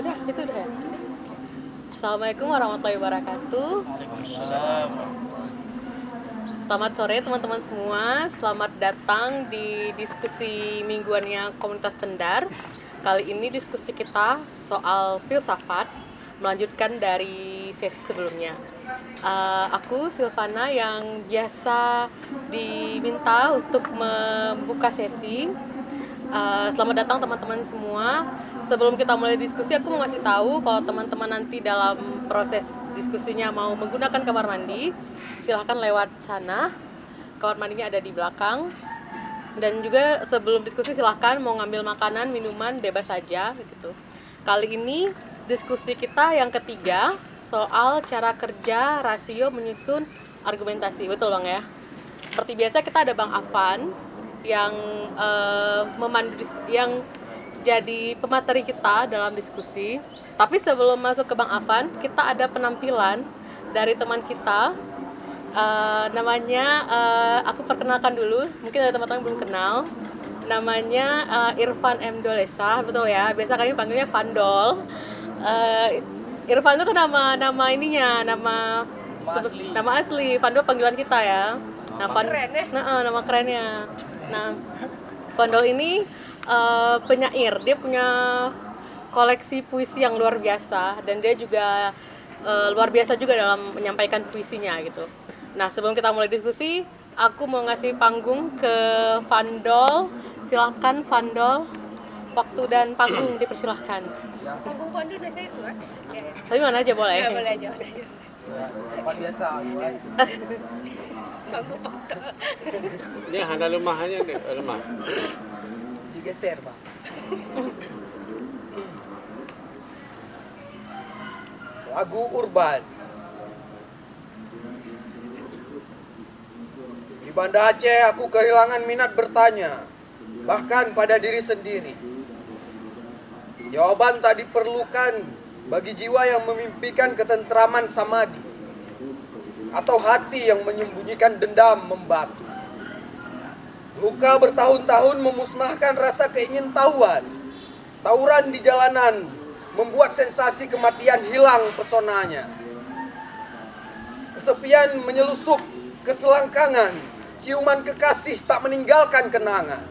Udah, itu udah ya. Assalamualaikum warahmatullahi wabarakatuh. Selamat sore teman-teman semua. Selamat datang di diskusi mingguannya komunitas Pendar. Kali ini diskusi kita soal filsafat melanjutkan dari sesi sebelumnya. Uh, aku Silvana yang biasa diminta untuk membuka sesi. Uh, selamat datang teman-teman semua. Sebelum kita mulai diskusi, aku mau ngasih tahu kalau teman-teman nanti dalam proses diskusinya mau menggunakan kamar mandi, silahkan lewat sana. Kamar mandinya ada di belakang. Dan juga sebelum diskusi silahkan mau ngambil makanan, minuman bebas saja gitu. Kali ini diskusi kita yang ketiga soal cara kerja rasio menyusun argumentasi betul bang ya seperti biasa kita ada bang Afan yang uh, memandu yang jadi pemateri kita dalam diskusi. Tapi sebelum masuk ke bang Afan kita ada penampilan dari teman kita. Uh, namanya uh, aku perkenalkan dulu. Mungkin ada teman-teman belum kenal. Namanya uh, Irfan M. Dolesa betul ya? Biasa kami panggilnya Pandol. Uh, Irfan itu kan nama nama ininya nama nama sebut, asli, nama asli. Pandol panggilan kita ya. Nah Pan, keren ya? nah, nama kerennya. Nah Pandol ini uh, penyair. Dia punya koleksi puisi yang luar biasa dan dia juga uh, luar biasa juga dalam menyampaikan puisinya gitu. Nah sebelum kita mulai diskusi aku mau ngasih panggung ke Vandol. Silakan Vandol. Waktu dan panggung dipersilahkan. Panggung Pandu biasa itu kan ya, ya. tapi mana aja boleh. Ya, boleh aja boleh aja. Tempat biasa panggung Pandu ini ada rumahnya rumah digeser pak lagu urban. Di Banda Aceh aku kehilangan minat bertanya bahkan pada diri sendiri. Jawaban tak diperlukan bagi jiwa yang memimpikan ketentraman samadi atau hati yang menyembunyikan dendam membatu. Luka bertahun-tahun memusnahkan rasa keingintahuan. Tauran di jalanan membuat sensasi kematian hilang pesonanya. Kesepian menyelusup keselangkangan, ciuman kekasih tak meninggalkan kenangan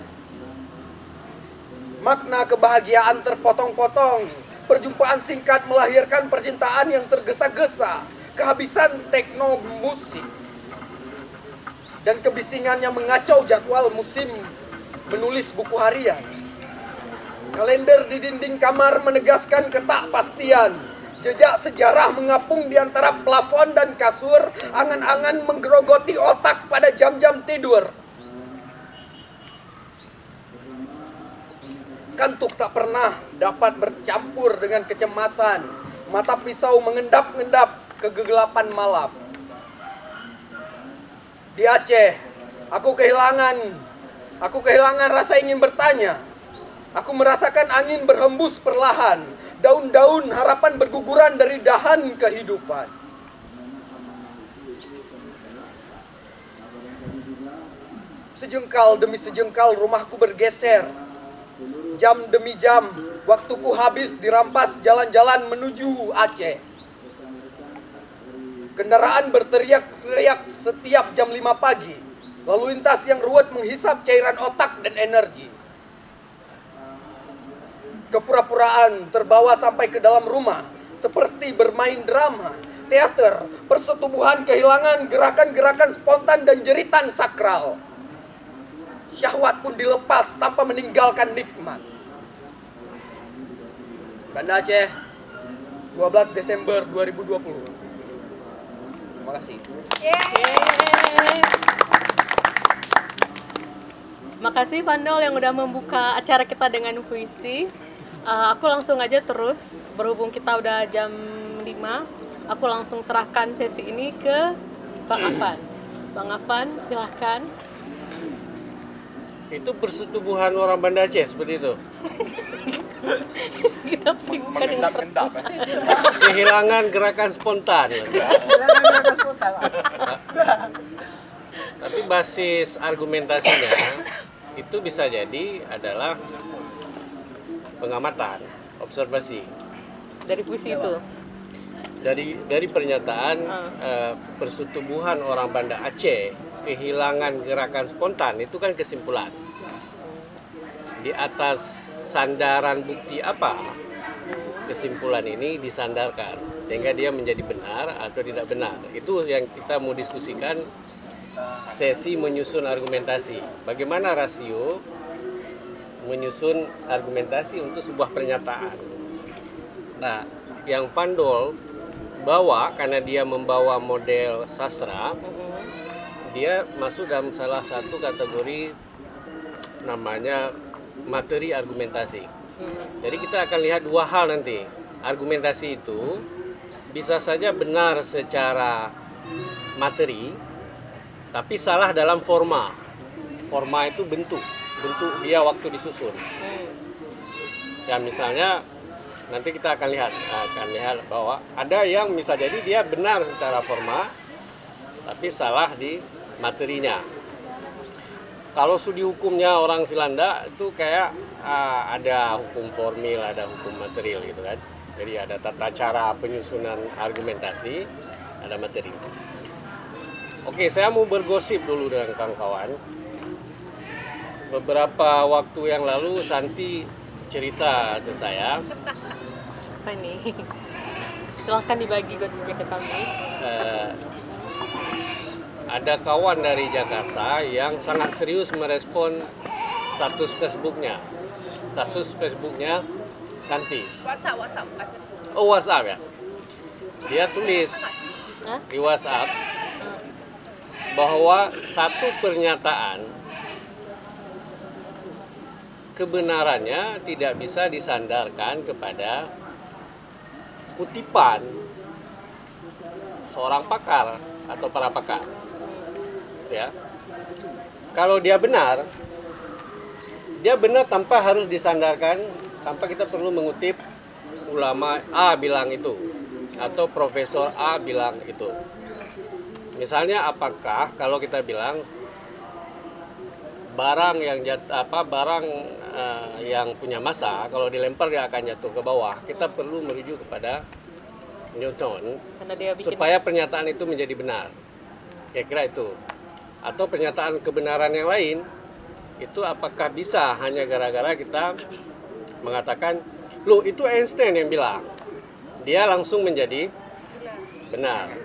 makna kebahagiaan terpotong-potong. Perjumpaan singkat melahirkan percintaan yang tergesa-gesa, kehabisan tekno musik. Dan kebisingan yang mengacau jadwal musim menulis buku harian. Kalender di dinding kamar menegaskan ketakpastian. Jejak sejarah mengapung di antara plafon dan kasur, angan-angan menggerogoti otak pada jam-jam tidur. Kantuk tak pernah dapat bercampur dengan kecemasan. Mata pisau mengendap-endap kegelapan malam. Di Aceh, aku kehilangan aku kehilangan rasa ingin bertanya. Aku merasakan angin berhembus perlahan, daun-daun harapan berguguran dari dahan kehidupan. Sejengkal demi sejengkal rumahku bergeser Jam demi jam, waktuku habis dirampas jalan-jalan menuju Aceh. Kendaraan berteriak-teriak setiap jam 5 pagi. Lalu lintas yang ruwet menghisap cairan otak dan energi. Kepura-puraan terbawa sampai ke dalam rumah, seperti bermain drama, teater, persetubuhan kehilangan gerakan-gerakan spontan dan jeritan sakral. Syahwat pun dilepas tanpa meninggalkan nikmat. Banda Aceh 12 Desember 2020 Terima kasih. Makasih Vandol yang udah membuka acara kita dengan puisi. Uh, Aku langsung aja terus. Berhubung kita udah jam 5 Aku langsung serahkan sesi ini ke Bang Afan. Bang Afan silahkan Itu persetubuhan orang Banda Aceh seperti itu? Kita mengendap-endap kehilangan gerakan spontan. Tapi basis argumentasinya itu bisa jadi adalah pengamatan observasi. Dari puisi itu? Dari dari pernyataan Ah. eh, persetubuhan orang Banda Aceh kehilangan gerakan spontan itu kan kesimpulan. Di atas sandaran bukti apa kesimpulan ini disandarkan sehingga dia menjadi benar atau tidak benar. Itu yang kita mau diskusikan sesi menyusun argumentasi. Bagaimana rasio menyusun argumentasi untuk sebuah pernyataan? Nah yang Vandol bawa karena dia membawa model sastra dia masuk dalam salah satu kategori namanya materi argumentasi. Jadi kita akan lihat dua hal nanti. Argumentasi itu bisa saja benar secara materi, tapi salah dalam forma. Forma itu bentuk, bentuk dia waktu disusun. Ya misalnya nanti kita akan lihat, akan lihat bahwa ada yang bisa jadi dia benar secara forma, tapi salah di materinya. Kalau studi hukumnya orang Silanda itu kayak ah, ada hukum formil, ada hukum material gitu kan. Jadi ada tata cara penyusunan argumentasi, ada materi. Oke, saya mau bergosip dulu dengan kawan-kawan. Beberapa waktu yang lalu Santi cerita ke saya apa ini silahkan dibagi gosipnya ke kami eh, ada kawan dari Jakarta yang sangat serius merespon status Facebooknya. Status Facebooknya Santi. WhatsApp, WhatsApp. WhatsApp. Oh WhatsApp ya. Dia tulis Hah? di WhatsApp bahwa satu pernyataan kebenarannya tidak bisa disandarkan kepada kutipan seorang pakar atau para pakar. Ya. Kalau dia benar, dia benar tanpa harus disandarkan, tanpa kita perlu mengutip ulama A bilang itu atau profesor A bilang itu. Misalnya apakah kalau kita bilang barang yang jat, apa barang eh, yang punya massa kalau dilempar dia akan jatuh ke bawah. Kita perlu merujuk kepada Newton karena dia bikin supaya pernyataan itu menjadi benar. Kira-kira itu. Atau pernyataan kebenaran yang lain itu apakah bisa hanya gara-gara kita mengatakan, "Loh, itu Einstein yang bilang." Dia langsung menjadi benar.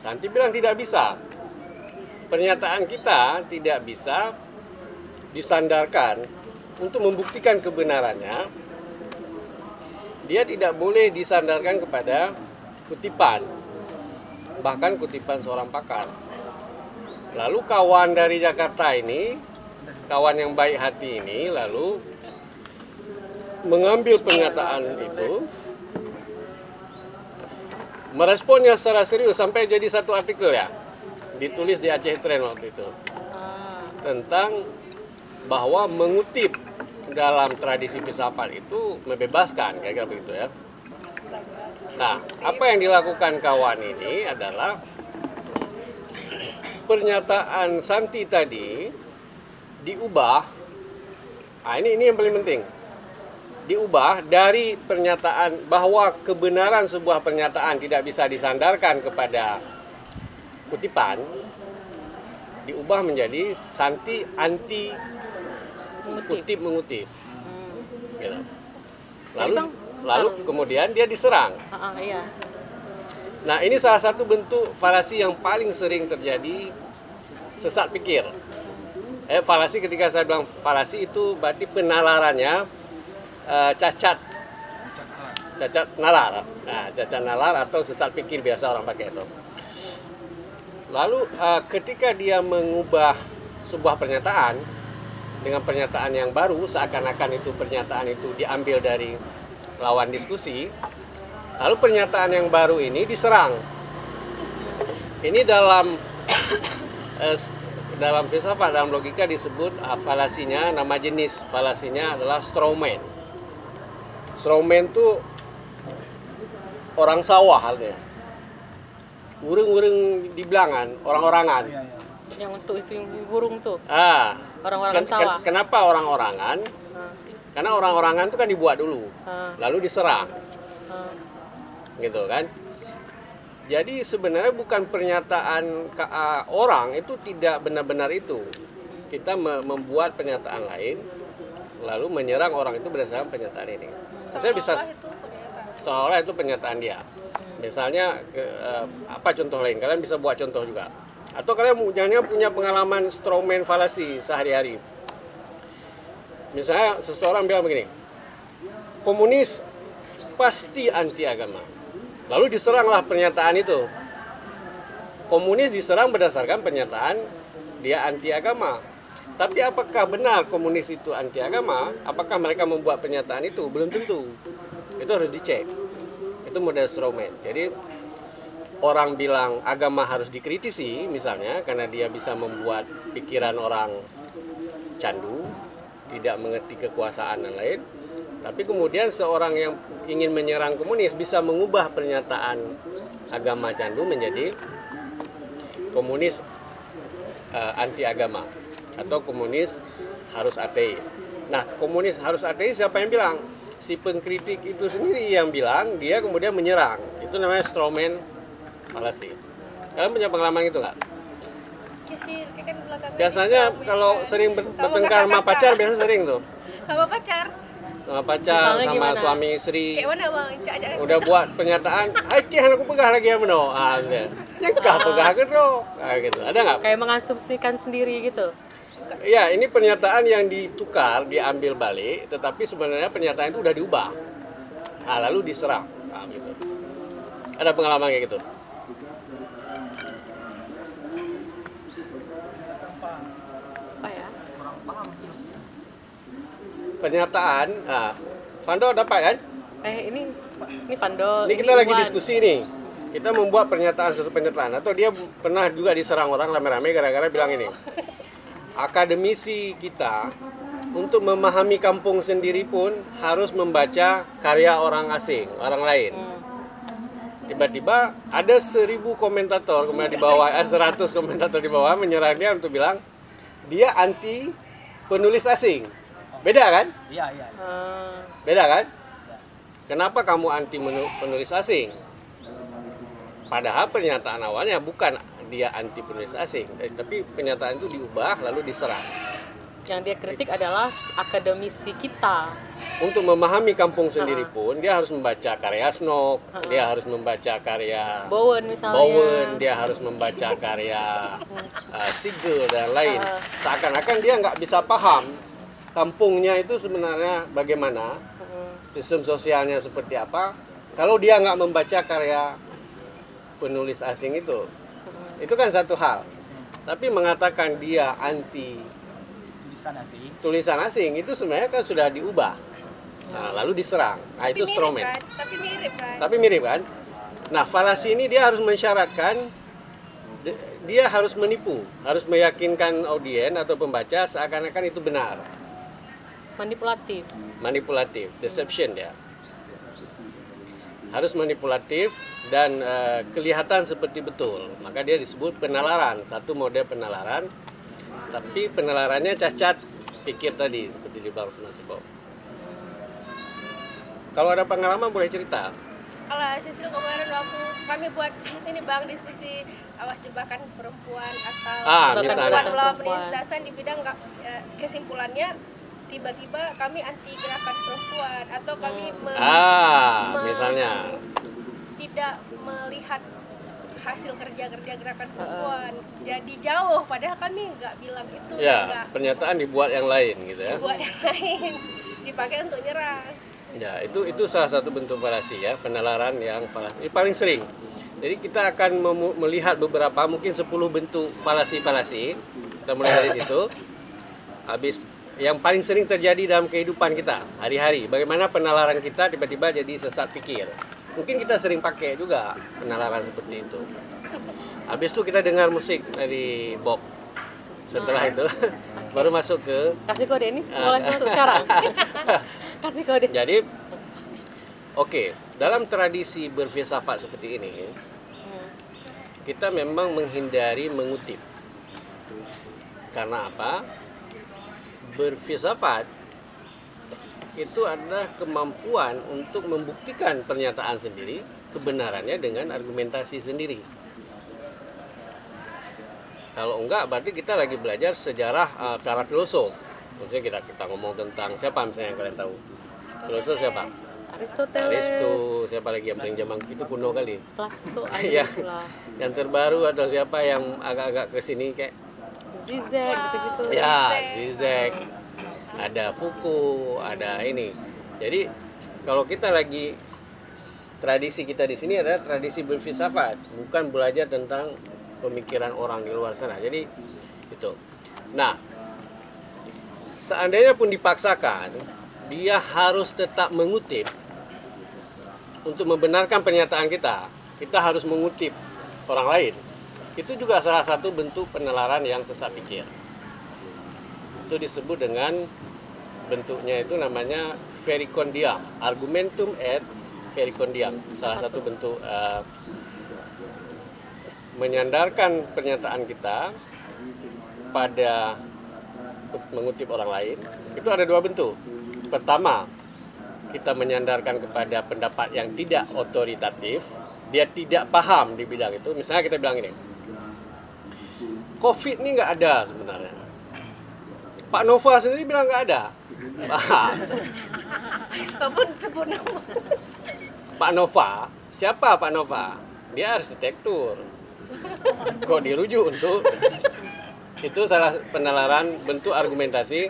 Santi bilang tidak bisa. Pernyataan kita tidak bisa disandarkan untuk membuktikan kebenarannya dia tidak boleh disandarkan kepada kutipan, bahkan kutipan seorang pakar. Lalu kawan dari Jakarta ini, kawan yang baik hati ini, lalu mengambil pernyataan itu, meresponnya secara serius sampai jadi satu artikel ya, ditulis di Aceh Trend waktu itu tentang bahwa mengutip dalam tradisi filsafat itu membebaskan kira-kira begitu ya. Nah, apa yang dilakukan kawan ini adalah pernyataan Santi tadi diubah. Nah, ini ini yang paling penting. Diubah dari pernyataan bahwa kebenaran sebuah pernyataan tidak bisa disandarkan kepada kutipan diubah menjadi Santi anti kutip mengutip. Hmm. Gitu. Lalu lalu kemudian dia diserang. Ah, ah, iya. Nah ini salah satu bentuk falasi yang paling sering terjadi sesat pikir. Eh falasi ketika saya bilang falasi itu berarti penalarannya eh, cacat cacat nalar. Nah, cacat nalar atau sesat pikir biasa orang pakai itu. Lalu eh, ketika dia mengubah sebuah pernyataan dengan pernyataan yang baru seakan-akan itu pernyataan itu diambil dari lawan diskusi, lalu pernyataan yang baru ini diserang. Ini dalam eh, dalam filsafat dalam logika disebut ah, falasinya nama jenis falasinya adalah strawman. Strawman itu orang sawah halnya. Urung-urung di belangan, orang-orangan. Yang untuk itu yang burung tuh. Ah, Orang-orang ken- ken- sawah. kenapa orang-orangan? Ah, Karena orang-orangan itu kan dibuat dulu, ah. lalu diserang. Uh, gitu kan. Jadi sebenarnya bukan pernyataan orang itu tidak benar-benar itu. Kita me- membuat pernyataan lain lalu menyerang orang itu berdasarkan pernyataan ini. Saya bisa Seolah-olah itu pernyataan. seolah itu pernyataan dia. Misalnya ke- eh, apa contoh lain? Kalian bisa buat contoh juga. Atau kalian jangan punya pengalaman strawman falasi sehari-hari. Misalnya seseorang bilang begini komunis pasti anti agama lalu diseranglah pernyataan itu. Komunis diserang berdasarkan pernyataan dia anti agama tapi apakah benar komunis itu anti agama apakah mereka membuat pernyataan itu? Belum tentu. Itu harus dicek. Itu model strawman jadi orang bilang agama harus dikritisi misalnya karena dia bisa membuat pikiran orang candu tidak mengerti kekuasaan dan lain tapi kemudian seorang yang ingin menyerang komunis bisa mengubah pernyataan agama candu menjadi komunis anti agama atau komunis harus ateis. Nah, komunis harus ateis siapa yang bilang? Si pengkritik itu sendiri yang bilang, dia kemudian menyerang. Itu namanya strawman fallacy. Kalian punya pengalaman itu nggak? Ya sih, kayak kan belakangan Biasanya kita punya- kalau sering bertengkar sama pacar, biasa sering tuh. sama pacar Sama pacar, Misalnya sama gimana? suami istri. kayak mana bang Cak, cak, Udah buat pernyataan, "Hai, Ki, aku pegah lagi ya meno." Ah, gitu. Pegah ke Ah, gitu. Ada nggak? kayak mengasumsikan sendiri gitu. Ya, ini pernyataan yang ditukar, diambil balik, tetapi sebenarnya pernyataan itu udah diubah. Nah, lalu diserang. Nah, gitu. Ada pengalaman kayak gitu? Apa ya? Pernyataan, ah, Pando dapat kan? Eh ini ini Pandol. Ini kita lagi Iwan. diskusi nih. Kita membuat pernyataan satu pernyataan atau dia pernah juga diserang orang rame-rame gara-gara bilang ini. Akademisi kita untuk memahami kampung sendiri pun harus membaca karya orang asing, orang lain. Hmm. Tiba-tiba ada seribu komentator kemudian di bawah, eh, seratus komentator di bawah menyerang dia untuk bilang dia anti penulis asing. Beda kan? Iya, iya. Ah, Beda kan? Kenapa kamu anti penulis asing? Padahal pernyataan awalnya bukan dia anti penulis asing, eh, tapi pernyataan itu diubah lalu diserang. yang dia kritik adalah akademisi kita. Untuk memahami kampung sendiri pun dia harus membaca karya Snok, dia harus membaca karya Bowen misalnya. Bowen, dia harus membaca karya uh, Sigel dan lain. Seakan-akan dia nggak bisa paham kampungnya itu sebenarnya bagaimana, sistem sosialnya seperti apa. Kalau dia nggak membaca karya penulis asing itu, itu kan satu hal. Tapi mengatakan dia anti Di sana sih. tulisan asing itu sebenarnya kan sudah diubah, nah, lalu diserang. Nah Tapi itu strawman. kan? tapi mirip kan Tapi mirip kan? Nah, falasi ini dia harus mensyaratkan di- dia harus menipu, harus meyakinkan audien atau pembaca seakan-akan itu benar, Manipulatif. manipulatif, deception dia. Harus manipulatif dan eh, kelihatan seperti betul. Maka dia disebut penalaran, satu mode penalaran. Tapi penalarannya cacat pikir tadi seperti di Bang Sunasebo. Kalau ada pengalaman boleh cerita. kalau Sisil kemarin waktu kami buat ini bang diskusi awas jebakan perempuan atau Ah, perempuan melawan Perempuan. penindasan di bidang eh, kesimpulannya tiba-tiba kami anti gerakan perempuan atau kami me- Ah, misalnya. tidak melihat hasil kerja-kerja gerakan perempuan jadi jauh padahal kami nggak bilang itu Ya, nggak pernyataan dibuat yang lain gitu ya. buat yang lain dipakai untuk nyerang Ya, itu itu salah satu bentuk falasi ya, penalaran yang falasi. Ini paling sering. Jadi kita akan melihat beberapa mungkin 10 bentuk falasi-falasi. Kita mulai dari situ. Habis yang paling sering terjadi dalam kehidupan kita hari-hari. Bagaimana penalaran kita tiba-tiba jadi sesat pikir. Mungkin kita sering pakai juga penalaran seperti itu. Habis itu kita dengar musik dari Bob. Setelah itu baru masuk ke Kasih kode ini boleh masuk sekarang. Kasih kode. Jadi, oke, dalam tradisi berfilsafat seperti ini, Hmm. kita memang menghindari mengutip. Karena apa? Berfilsafat itu adalah kemampuan untuk membuktikan pernyataan sendiri kebenarannya dengan argumentasi sendiri. Kalau enggak berarti kita lagi belajar sejarah uh, secara filosof. Maksudnya kita kita ngomong tentang siapa misalnya yang kalian tahu? Filosof siapa? Aristoteles Aristo, siapa lagi yang paling zaman itu kuno kali? Plato pula Yang terbaru atau siapa yang agak-agak ke sini kayak Zizek gitu-gitu ya Zizek, ada Foucault, ada ini. Jadi kalau kita lagi tradisi kita di sini adalah tradisi berfilsafat, bukan belajar tentang pemikiran orang di luar sana. Jadi itu. Nah, seandainya pun dipaksakan, dia harus tetap mengutip untuk membenarkan pernyataan kita. Kita harus mengutip orang lain. Itu juga salah satu bentuk penelaran yang sesat pikir. Itu disebut dengan bentuknya itu namanya vericondiam, argumentum et vericondiam. Salah satu bentuk eh, menyandarkan pernyataan kita pada mengutip orang lain. Itu ada dua bentuk. Pertama, kita menyandarkan kepada pendapat yang tidak otoritatif, dia tidak paham di bidang itu. Misalnya kita bilang ini, COVID ini nggak ada sebenarnya. Pak Nova sendiri bilang nggak ada. Sebut nama. Pak Nova, siapa Pak Nova? Dia arsitektur. Kok dirujuk untuk itu salah penalaran bentuk argumentasi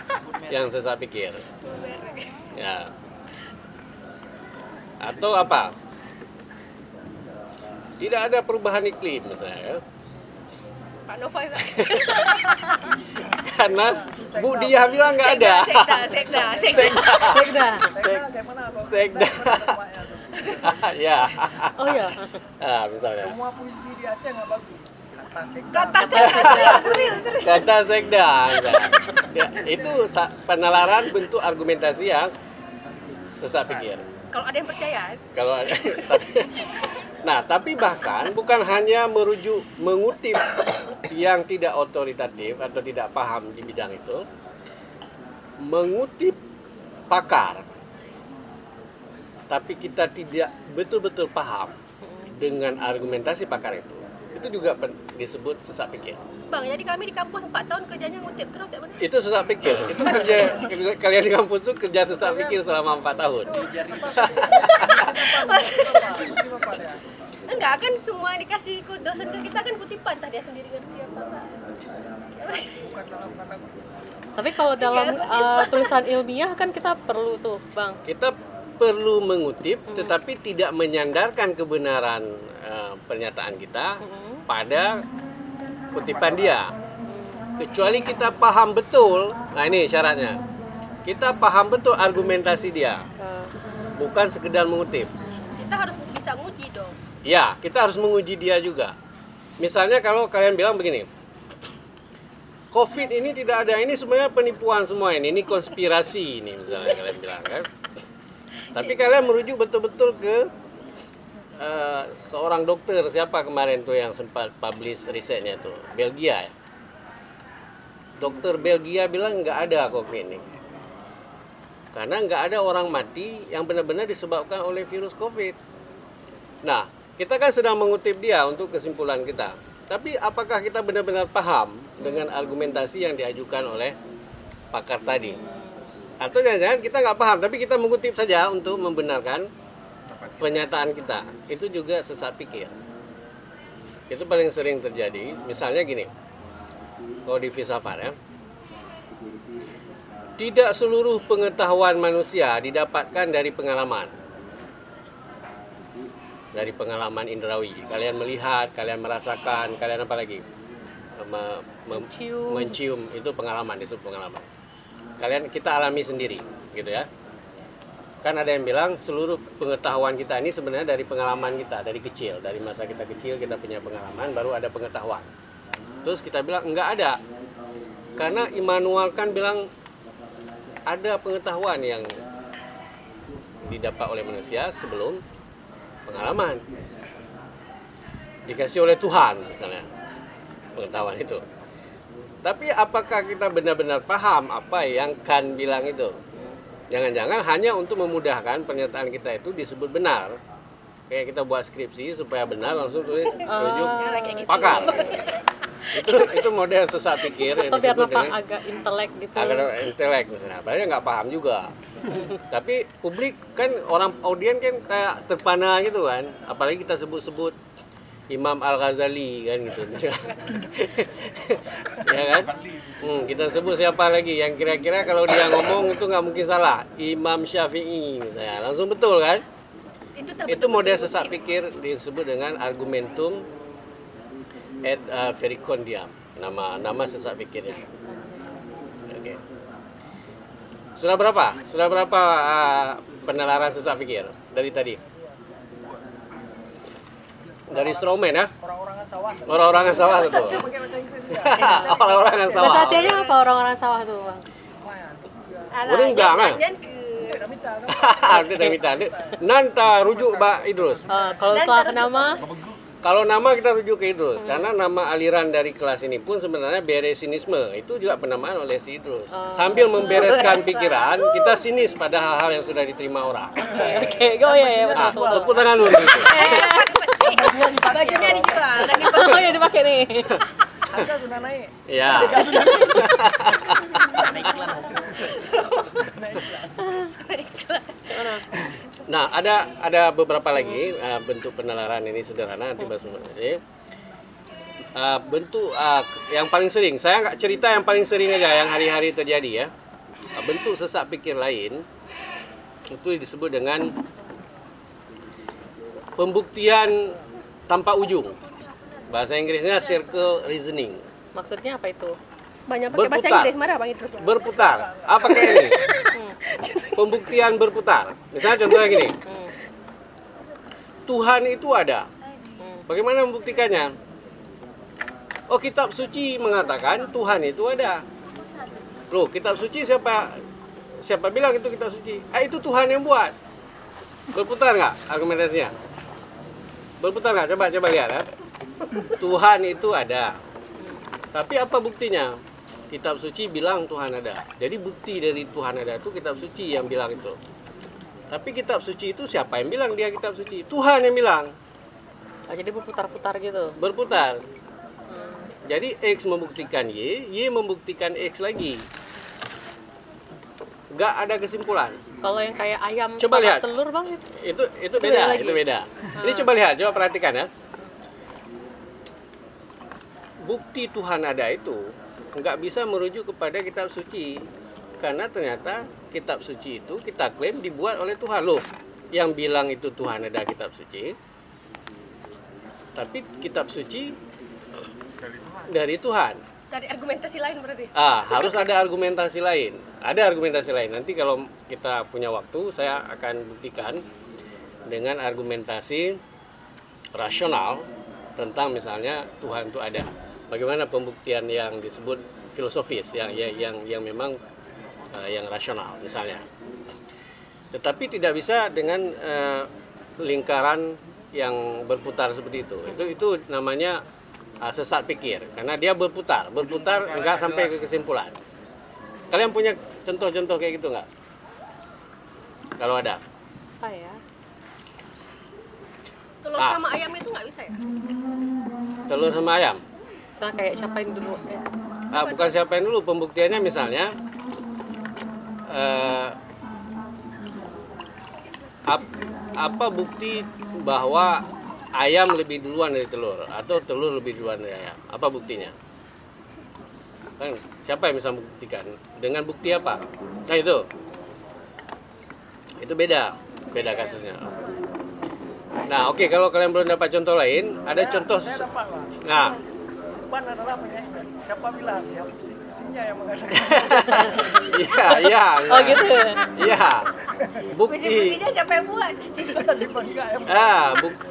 yang sesat pikir. Ya. Atau apa? Tidak ada perubahan iklim misalnya. Ya. Pak Nova. Karena Bu Dia bilang nggak ada. Sekda, sekda, sekda. Sekda Sek- Sekda. ya. oh ya Ah, misalnya. Semua puisi di Aceh nggak bagus. Kata sekda. Kata sekda. Sekda ya, itu penalaran bentuk argumentasi yang sesat pikir Kalau ada yang percaya, kalau ada- tapi nah tapi bahkan bukan hanya merujuk mengutip yang tidak otoritatif atau tidak paham di bidang itu mengutip pakar. Tapi kita tidak betul-betul paham dengan argumentasi pakar itu. Itu juga disebut sesat pikir. Bang, jadi kami di kampus 4 tahun kerjanya ngutip terus ya mana? itu sesat pikir. Itu kerja kalian di kampus itu kerja sesat pikir selama empat tahun Enggak, kan semua yang dikasih ke dosen ke kita kan kutipan, tadi sendiri ngerti apa enggak. tapi kalau dalam eh, tulisan ilmiah kan kita perlu tuh bang. Kita perlu mengutip tetapi tidak menyandarkan kebenaran eh, pernyataan kita pada kutipan dia. Kecuali kita paham betul nah ini syaratnya. Kita paham betul argumentasi dia. Bukan sekedar mengutip. Kita harus bisa nguji dong. Ya, kita harus menguji dia juga. Misalnya kalau kalian bilang begini, COVID ini tidak ada, ini sebenarnya penipuan semua ini, ini konspirasi ini misalnya kalian bilang kan. Tapi kalian merujuk betul-betul ke eh, seorang dokter siapa kemarin tuh yang sempat publish risetnya tuh, Belgia ya. Dokter Belgia bilang nggak ada COVID ini. Karena nggak ada orang mati yang benar-benar disebabkan oleh virus COVID. Nah, kita kan sedang mengutip dia untuk kesimpulan kita. Tapi apakah kita benar-benar paham dengan argumentasi yang diajukan oleh pakar tadi? Atau jangan-jangan kita nggak paham, tapi kita mengutip saja untuk membenarkan pernyataan kita. Itu juga sesat pikir. Itu paling sering terjadi. Misalnya gini, kalau di filsafat ya, tidak seluruh pengetahuan manusia didapatkan dari pengalaman dari pengalaman indrawi. Kalian melihat, kalian merasakan, kalian apa lagi? Me- me- Mencium. mencium itu pengalaman, itu pengalaman. Kalian kita alami sendiri, gitu ya. Kan ada yang bilang seluruh pengetahuan kita ini sebenarnya dari pengalaman kita dari kecil, dari masa kita kecil kita punya pengalaman, baru ada pengetahuan. Terus kita bilang enggak ada, karena Immanuel kan bilang ada pengetahuan yang didapat oleh manusia sebelum pengalaman. Dikasih oleh Tuhan misalnya. Pengetahuan itu. Tapi apakah kita benar-benar paham apa yang kan bilang itu? Jangan-jangan hanya untuk memudahkan pernyataan kita itu disebut benar. Kayak kita buat skripsi supaya benar langsung tulis rujuk pakar. itu itu model sesat pikir yang atau biar nampak dengan agak intelek gitu agar intelek misalnya. Padahal nggak paham juga. Tapi publik kan orang audien kan kayak terpana gitu kan. Apalagi kita sebut-sebut Imam Al Ghazali kan gitu. ya kan? Hmm, kita sebut siapa lagi yang kira-kira kalau dia ngomong itu nggak mungkin salah. Imam Syafi'i misalnya. Langsung betul kan? itu Itu model sesat pikir disebut dengan argumentum et uh, vericondiam. Nama nama sesat pikirnya. Oke. Sudah berapa? Sudah berapa uh, penalaran sesat pikir dari tadi? Dari strawman ya? Orang-orangan sawah. Orang-orangan sawah bahasa Inggris ya. Orang-orangan sawah. bahasa Acehnya apa orang-orang sawah tuh bang Boleh enggak, kan? Tidak minta Nanta rujuk Mbak Idrus. Eh, kalau setelah nama Kalau nama kita rujuk ke Idrus, karena nama aliran dari kelas ini pun sebenarnya beresinisme. Itu juga penamaan oleh si Idrus. Sambil membereskan pikiran, kita sinis pada hal-hal yang sudah diterima orang. oke oke oh iya iya betul Ah, betul, betul. tepuk tangan dulu gitu. bajunya dijual dan oh iya dipakai nih Harga sudah naik. Ya. Mana? Nah, ada ada beberapa lagi uh, bentuk penalaran ini sederhana nanti ini. Uh, bentuk uh, yang paling sering, saya nggak cerita yang paling sering aja yang hari-hari terjadi ya. Uh, bentuk sesak pikir lain itu disebut dengan pembuktian tanpa ujung. Bahasa Inggrisnya circle reasoning. maksudnya apa itu banyak pakai bahasa Berputar. Inggris marah bang Idrus Berputar. Apa kayak ini? Pembuktian berputar. Misalnya contohnya gini. Hmm. Tuhan itu ada. Bagaimana membuktikannya? Oh, kitab suci mengatakan Tuhan itu ada. Loh, kitab suci siapa siapa bilang itu kitab suci? Ah, itu Tuhan yang buat. Berputar nggak argumentasinya? Berputar nggak? Coba coba lihat ya. Tuhan itu ada. Tapi apa buktinya? Kitab suci bilang Tuhan ada. Jadi bukti dari Tuhan ada itu kitab suci yang bilang itu. Tapi kitab suci itu siapa yang bilang dia kitab suci? Tuhan yang bilang. Oh, jadi berputar-putar gitu Berputar. Jadi X membuktikan Y, Y membuktikan X lagi. Gak ada kesimpulan. kalau yang kayak ayam Coba lihat. telur bang itu Itu itu beda beda, itu beda. Ini coba lihat, coba perhatikan ya. Bukti Tuhan ada itu nggak bisa merujuk kepada kitab suci karena ternyata kitab suci itu kita klaim dibuat oleh Tuhan loh. Yang bilang itu Tuhan ada kitab suci, tapi kitab suci dari Tuhan. dari argumentasi lain berarti Ah, harus ada argumentasi lain. Ada argumentasi lain. Nanti kalau kita punya waktu, saya akan buktikan dengan argumentasi rasional tentang misalnya Tuhan itu ada. Bagaimana pembuktian yang disebut filosofis, yang yang yang, yang memang eh, yang rasional misalnya. Tetapi tidak bisa dengan eh, lingkaran yang berputar seperti itu. Itu itu namanya uh, sesat pikir karena dia berputar, berputar enggak sampai ke kesimpulan. Kalian punya contoh-contoh kayak gitu nggak? Kalau ada, apa ya telur Ah. sama ayam itu nggak bisa ya telur sama ayam. Misalnya kayak siapain dulu ya. Ah, bukan siapa yang dulu pembuktiannya misalnya eh, ap- apa bukti bahwa ayam lebih duluan dari telur atau telur lebih duluan dari ayam? Apa buktinya? Kan siapa yang bisa membuktikan? Dengan bukti apa? Nah itu, itu beda, beda kasusnya. Nah oke kalau kalian belum dapat contoh lain, ada contoh. Nah Pan adalah penyanyi. Siapa bilang? Ya puisi-puisinya yang mengatakan. Iya, iya. oh iya. gitu Iya. Bukti. puisi-puisinya siapa yang buat ya. Ah, buk-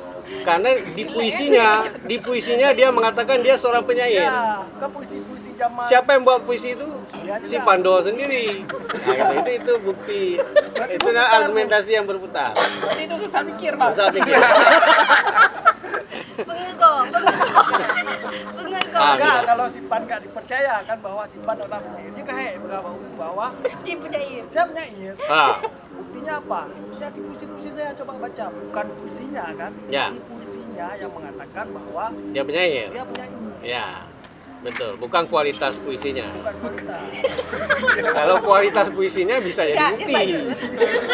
karena di puisinya, di puisinya dia mengatakan dia seorang penyair. Ya, kan puisi-puisi zaman. Siapa yang buat puisi itu? Si Pando sendiri. Nah, itu itu bukti. Itu adalah argumentasi yang berputar. Berarti itu susah mikir. Saya pikir. Pengego pengego Enggak Ah. Enggak, gitu. kalau simpan nggak dipercaya kan bahwa simpan orang ini kayak berapa bahwa Dia penyair. saya penyair. Ah, Buktinya apa? Jadi puisi-puisi saya coba baca, bukan puisinya kan? Ya. Puisi-puisinya yang mengatakan bahwa dia penyair. dia penyair, Ya, betul. Bukan kualitas puisinya. bukan kualitas. Kalau kualitas puisinya bisa jadi Ya, bukti.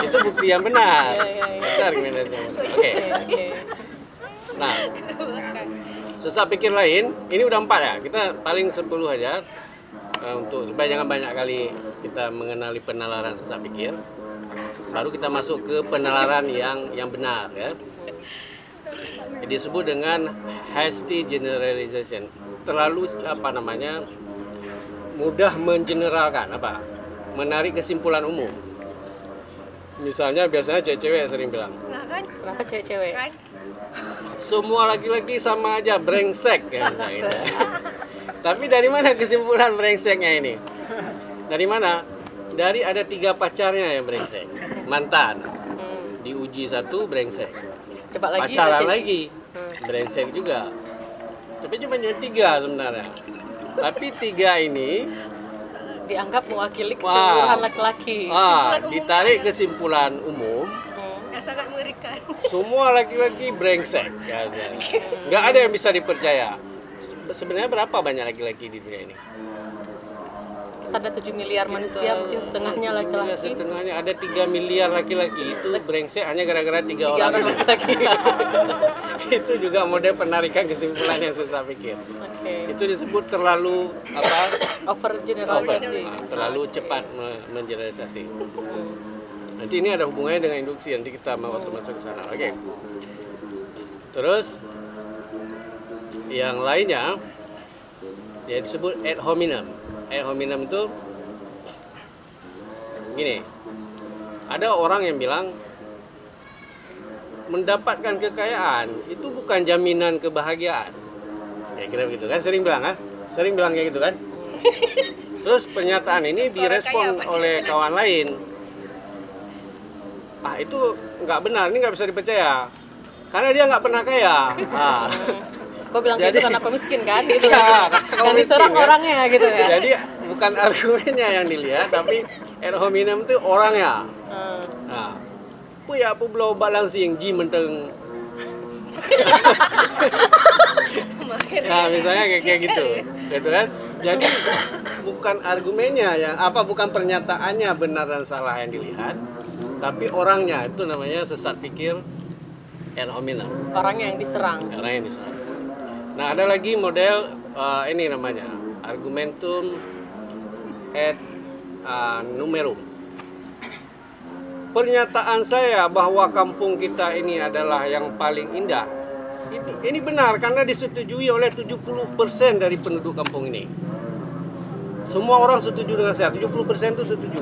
Itu bukti yang benar. Iya, iya, iya. Benar. Oke. Oke. Nah, sesat pikir lain, ini udah empat ya. Kita paling 10 aja eh, untuk supaya jangan banyak kali kita mengenali penalaran sesat pikir. Baru kita masuk ke penalaran yang yang benar ya. Disebut dengan hasty generalization. Terlalu apa namanya? mudah mengeneralkan apa? Menarik kesimpulan umum. Misalnya biasanya cewek-cewek sering bilang, Nah kan, Kenapa cewek-cewek? kan? semua laki-laki sama aja brengsek ya. Tapi dari mana kesimpulan brengseknya ini? Dari mana? Dari ada tiga pacarnya yang brengsek, mantan. Hmm. Diuji satu brengsek, Coba lagi. pacaran lagi Hmm. brengsek juga. Tapi cuma jadi tiga sebenarnya. Tapi tiga ini, Dianggap mewakili keseluruhan laki-laki. ah, ditarik kesimpulan umum, Hmm. Yang sangat mengerikan. semua laki-laki brengsek ya nggak ada yang bisa dipercaya. Se- sebenarnya berapa banyak laki-laki di dunia ini Ada 7 miliar manusia, mungkin setengahnya Ya, laki-laki. setengahnya. Ada 3 miliar laki-laki. Itu brengsek hanya gara-gara tiga Tiga orang. laki-laki. itu juga model penarikan kesimpulan yang susah pikir. Oke. itu disebut terlalu apa? Over over. Generalisasi. ah, terlalu cepat me- mengeneralisasi. Nanti ini ada hubungannya dengan induksi. Nanti kita mau waktu masuk ke sana. Oke. Terus yang lainnya ya disebut ad hominem ad hominem itu gini. Ada orang yang bilang mendapatkan kekayaan itu bukan jaminan kebahagiaan. Ya kira begitu kan? Sering bilang ah? Sering bilang kayak gitu kan? Terus pernyataan ini direspon oleh kawan lain. Ah itu nggak benar ini nggak bisa dipercaya. Karena dia nggak pernah kaya. Ah. Kau bilang Jadi- gitu karena kau miskin kan? Gitu. Yang miskin, diserang kan? orangnya gitu ya. jadi bukan argumennya yang dilihat tapi ad hominem itu orangnya Hmm. Nah, apa ya apa belau balang sing ji menteng. nah, misalnya kayak, kayak gitu. Gitu kan? Jadi bukan argumennya yang apa bukan pernyataannya benar dan salah yang dilihat, tapi orangnya itu namanya sesat pikir ad hominem. Orangnya yang diserang. Orang yang diserang. Nah, ada lagi model eh, ini namanya argumentum ad eh, numerum. Pernyataan saya bahwa kampung kita ini adalah yang paling indah. Ini, ini benar karena disetujui oleh 70% dari penduduk kampung ini. Semua orang setuju dengan saya, 70% itu setuju.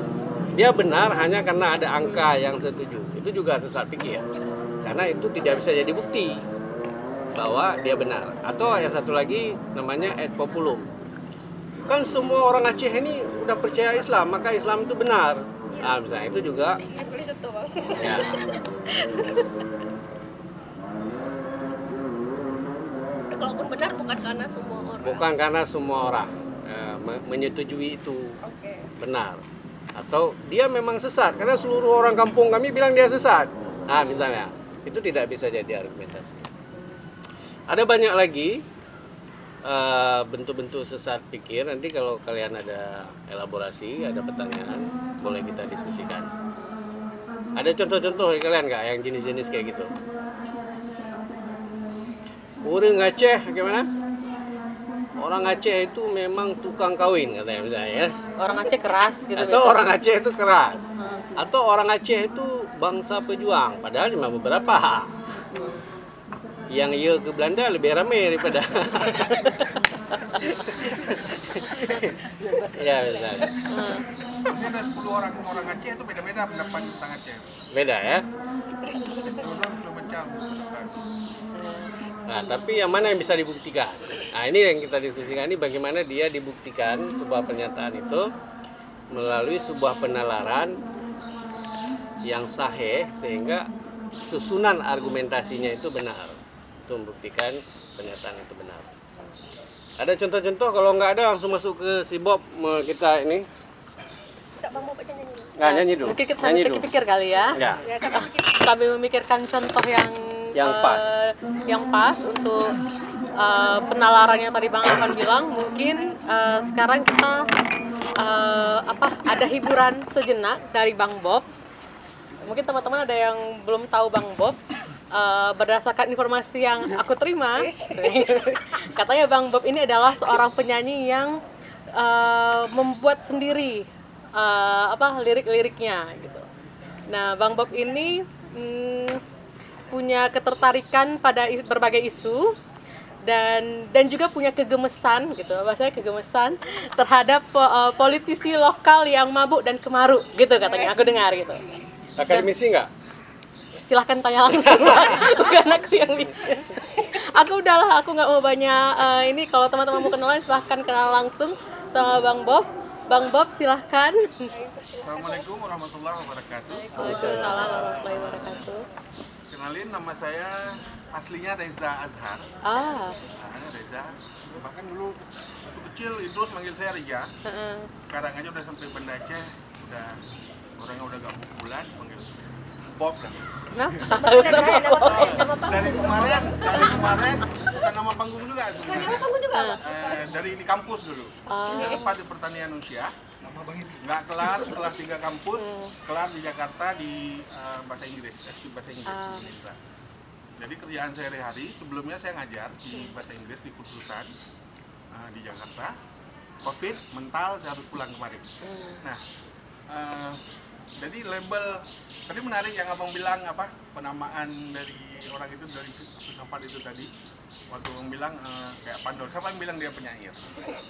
Dia benar hanya karena ada angka yang setuju. Itu juga sesat pikir. Karena itu tidak bisa jadi bukti bahwa dia benar. Atau yang satu lagi namanya ad populum. Kan semua orang Aceh ini udah percaya Islam, maka Islam itu benar. Nah, misalnya itu juga ya. Kalaupun benar bukan karena semua orang. bukan karena semua orang eh, me- menyetujui itu Oke. benar atau dia memang sesat karena seluruh orang kampung kami bilang dia sesat nah misalnya itu tidak bisa jadi argumentasi ada banyak lagi eh, bentuk-bentuk sesat pikir nanti kalau kalian ada elaborasi ada pertanyaan boleh kita diskusikan ada contoh-contoh dari kalian nggak yang jenis-jenis kayak gitu Orang Aceh gimana? Orang Aceh itu memang tukang kawin katanya misalnya ya. Orang Aceh keras gitu. Atau biasa. orang Aceh itu keras. Atau orang Aceh itu bangsa pejuang. Padahal cuma beberapa. Yang ia ke Belanda lebih ramai daripada. ya. Ini ada 10 orang orang Aceh itu beda-beda pendapat tentang Aceh. Beda ya. Nah, tapi yang mana yang bisa dibuktikan? Nah, ini yang kita diskusikan ini bagaimana dia dibuktikan sebuah pernyataan itu melalui sebuah penalaran yang sahih sehingga susunan argumentasinya itu benar. Itu membuktikan pernyataan itu benar. Ada contoh-contoh kalau nggak ada langsung masuk ke si Bob kita ini. Nggak nyanyi dulu. Mungkin kita Nyanyi sambil dulu. pikir-pikir kali ya. Ya. Ya Sambil memikirkan contoh yang Yang eh, pas. yang pas untuk eh, penalaran yang tadi Bang Alvan bilang, mungkin eh, sekarang kita eh, apa ada hiburan sejenak dari Bang Bob. Mungkin teman-teman ada yang belum tahu Bang Bob. Eh, berdasarkan informasi yang aku terima, katanya Bang Bob ini adalah seorang penyanyi yang eh, membuat sendiri eh, apa lirik-liriknya gitu. Nah, Bang Bob ini mm, punya ketertarikan pada berbagai isu dan dan juga punya kegemesan gitu, bahasanya kegemesan terhadap eh, politisi lokal yang mabuk dan kemaru gitu katanya. Aku dengar gitu. Akademisi nggak? Silahkan tanya langsung, bukan aku yang bikin. Aku udahlah, aku nggak mau banyak eh, ini. Kalau teman-teman mau kenalan, silahkan kenal langsung sama Bang Bob. Bang Bob, silahkan. Assalamualaikum warahmatullahi wabarakatuh. Waalaikumsalam warahmatullahi wabarakatuh. Kenalin nama saya aslinya Reza Azhar. Ah, Nah, Reza. Bahkan dulu waktu kecil Idrus manggil saya Ria. heeh. Sekarang aja udah sampai Banda Aceh, udah orangnya udah gak bulan panggil Bob kan. Kenapa? Dari kemarin, dari kemarin bukan nama panggung juga sebenarnya. Eh, dari ini kampus dulu. Ah. Saya tempat di pertanian usia. Nggak kelar setelah tiga kampus, kelar di Jakarta di eh, bahasa Inggris, S3 bahasa Inggris. Ah. Jadi kerjaan saya sehari-hari, sebelumnya saya ngajar di bahasa Inggris di kursusan eh, di Jakarta. Covid, mental, saya harus pulang kemarin. Nah, eh, jadi label tadi menarik yang abang bilang apa penamaan dari orang itu dari filsafat itu tadi. Waktu abang bilang eh, kayak Pandor siapa yang bilang dia penyair?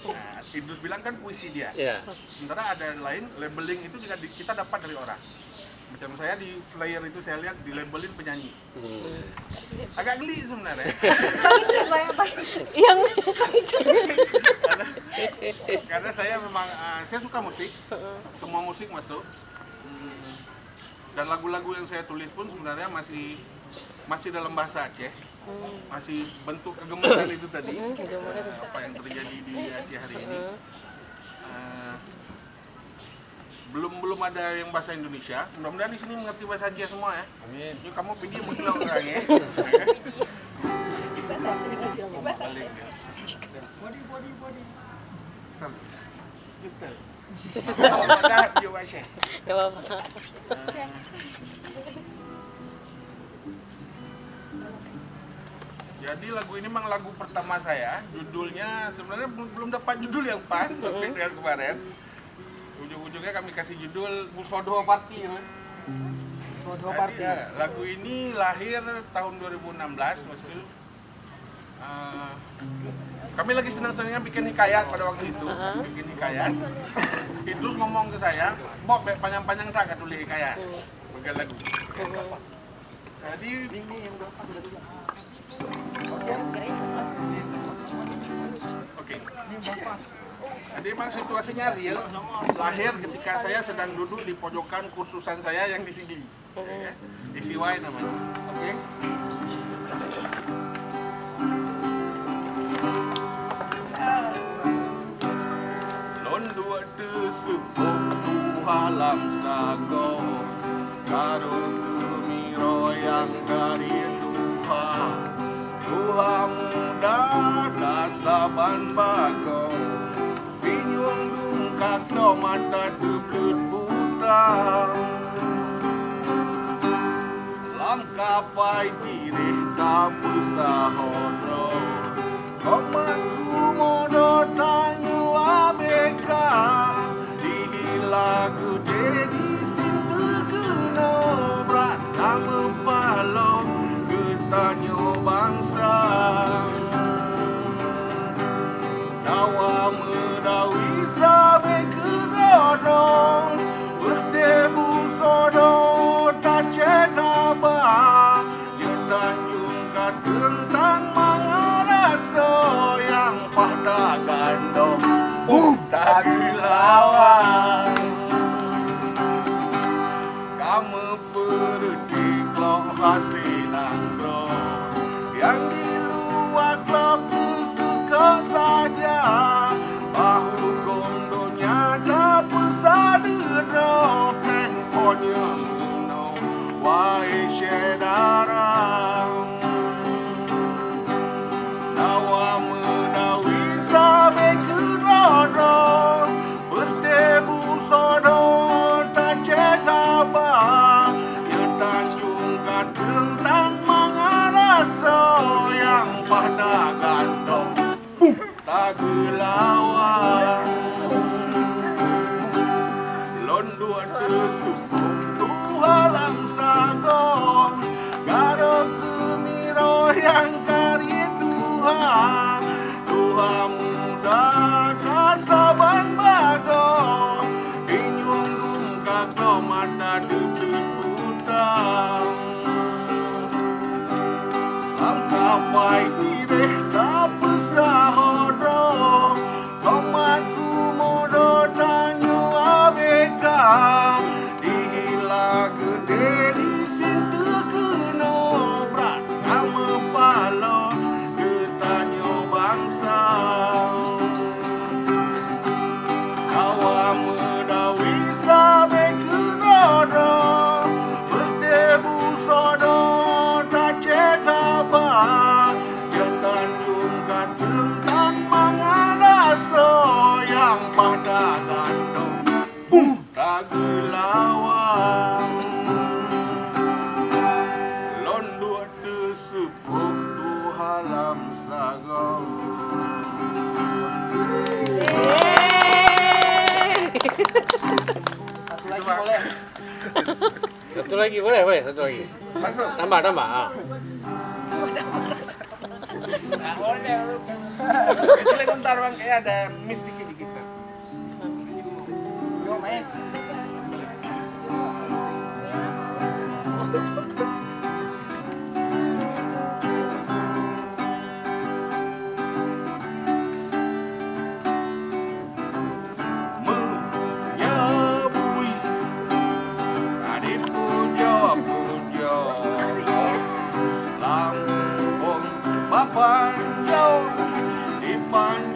Nah, Idrus bilang kan puisi dia. Iya. sementara ada yang lain labeling itu juga di- kita dapat dari orang. Macam saya di flyer itu saya lihat di labelin penyanyi. Hmm. agak geli sebenarnya. Yang karena, karena saya memang eh, saya suka musik. Semua musik masuk dan lagu-lagu yang saya tulis pun sebenarnya masih masih dalam bahasa Aceh. Masih bentuk kegemesan itu tadi. Hmm, gemes. apa yang terjadi di Aceh hari ini. Eh, belum belum ada yang bahasa Indonesia. Mudah-mudahan di sini mengerti bahasa Aceh semua ya. Amin. Yuk kamu pergi mungkin orang ya. Balik ya. Body, body, body. Gak apa-apa. Jadi lagu ini memang lagu pertama saya. Judulnya sebenarnya belum, belum dapat judul yang pas sampai dengan kemarin. Ujung-ujungnya kami kasih judul Musodo Party. Sodo Jadi, ya, lagu ini lahir tahun 2016 waktu itu. Kami lagi senang-senangnya bikin hikayat pada waktu itu, bikin hikayat. Terus ngomong ke saya, Bob, panjang-panjang tak tulis hikayat, bagian lagu. Jadi Oke. Jadi memang situasinya real. Lahir ketika saya sedang duduk di pojokan kursusan saya yang di sini. Ya, DCY namanya. Oke. Lon vua tư sự bông tu hoa làm xa gò Caro tu mi roi ang karian duha Duha muda dasa ban bako Pinyong dung kato mata dublut buta Langkapai diri tak pusah honor Komanku mono tak Dawa medawi sabe kerono lagi lawan kamu pergi loh kasih nangro yang di luar lampu suka saja bahu gondonya dapur sadero handphonenya no wae sedarah pahdagan daw Tagulawa Satu lagi boleh, boleh, satu lagi. Tambah, tambah. ah. Istilah bentar bang, kayak ada miss dikit-dikit Menyabui Di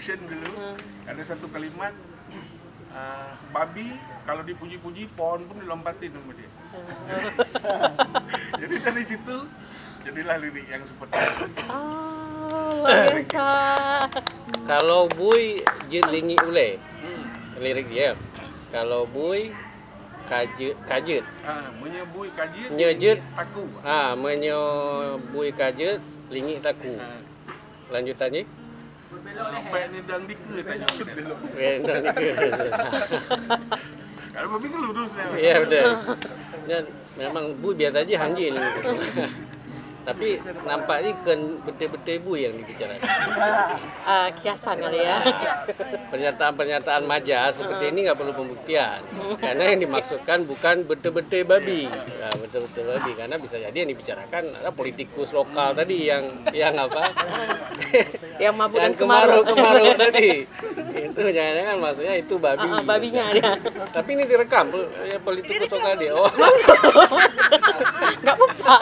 kan Boy Action dulu ada satu kalimat uh, babi kalau dipuji-puji pohon pun dilompatin sama dia jadi dari situ jadilah lirik yang seperti itu Oh, luar biasa. Kalau bui jin lingi ule. Lirik dia. Kalau bui kajet. Ah, menyebui kajian Nyejut. aku Ah, menyo bui kajet lingi taku. Ah, Lanjutannya? Baik ni dang dikut tanya nah, ni ke. kalau babi kan lurus ya Iya betul. Dan memang bu biar aja hanji ini. Tapi nampaknya kan betul-betul bu yang dibicarakan. Eh, kiasan kali ya. Pernyataan-pernyataan majas seperti ini nggak perlu pembuktian. Karena yang dimaksudkan bukan betul-betul babi. Nah, betul-betul babi karena bisa jadi yang dibicarakan adalah politikus lokal tadi yang yang apa? Yang mabuk dan yang kemaruk. kemaru-kemaru tadi. Itu jangan-jangan maksudnya itu babi. Ah, ah, babinya dia. Tapi ini direkam ya, politikus lokal dia. Oh. Nggak apa-apa.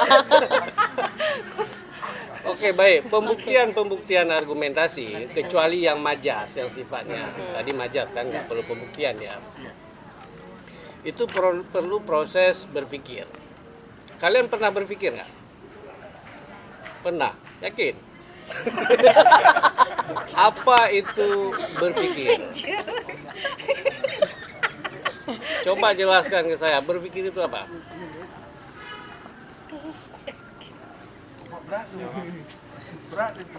Oke baik, pembuktian-pembuktian argumentasi kecuali yang majas yang sifatnya tadi majas kan nggak perlu pembuktian ya. Itu perlu proses berpikir. Kalian pernah berpikir nggak? Pernah, yakin? Apa itu berpikir? Coba jelaskan ke saya, berpikir itu apa? Berat berat itu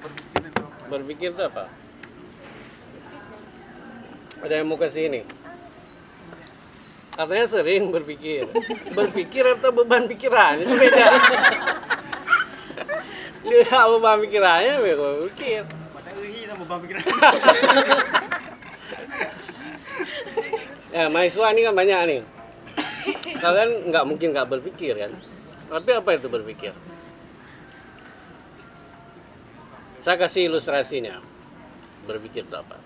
berpikir itu Berpikir itu apa? Ada yang mau kasih ini? Katanya sering berpikir. Berpikir atau beban pikiran itu beda. Dia beban pikirannya berpikir. Ya, mahasiswa ini kan banyak nih. Kalian nggak mungkin nggak berpikir kan? Tapi apa itu berpikir? Saya kasih ilustrasinya. Berpikir itu apa?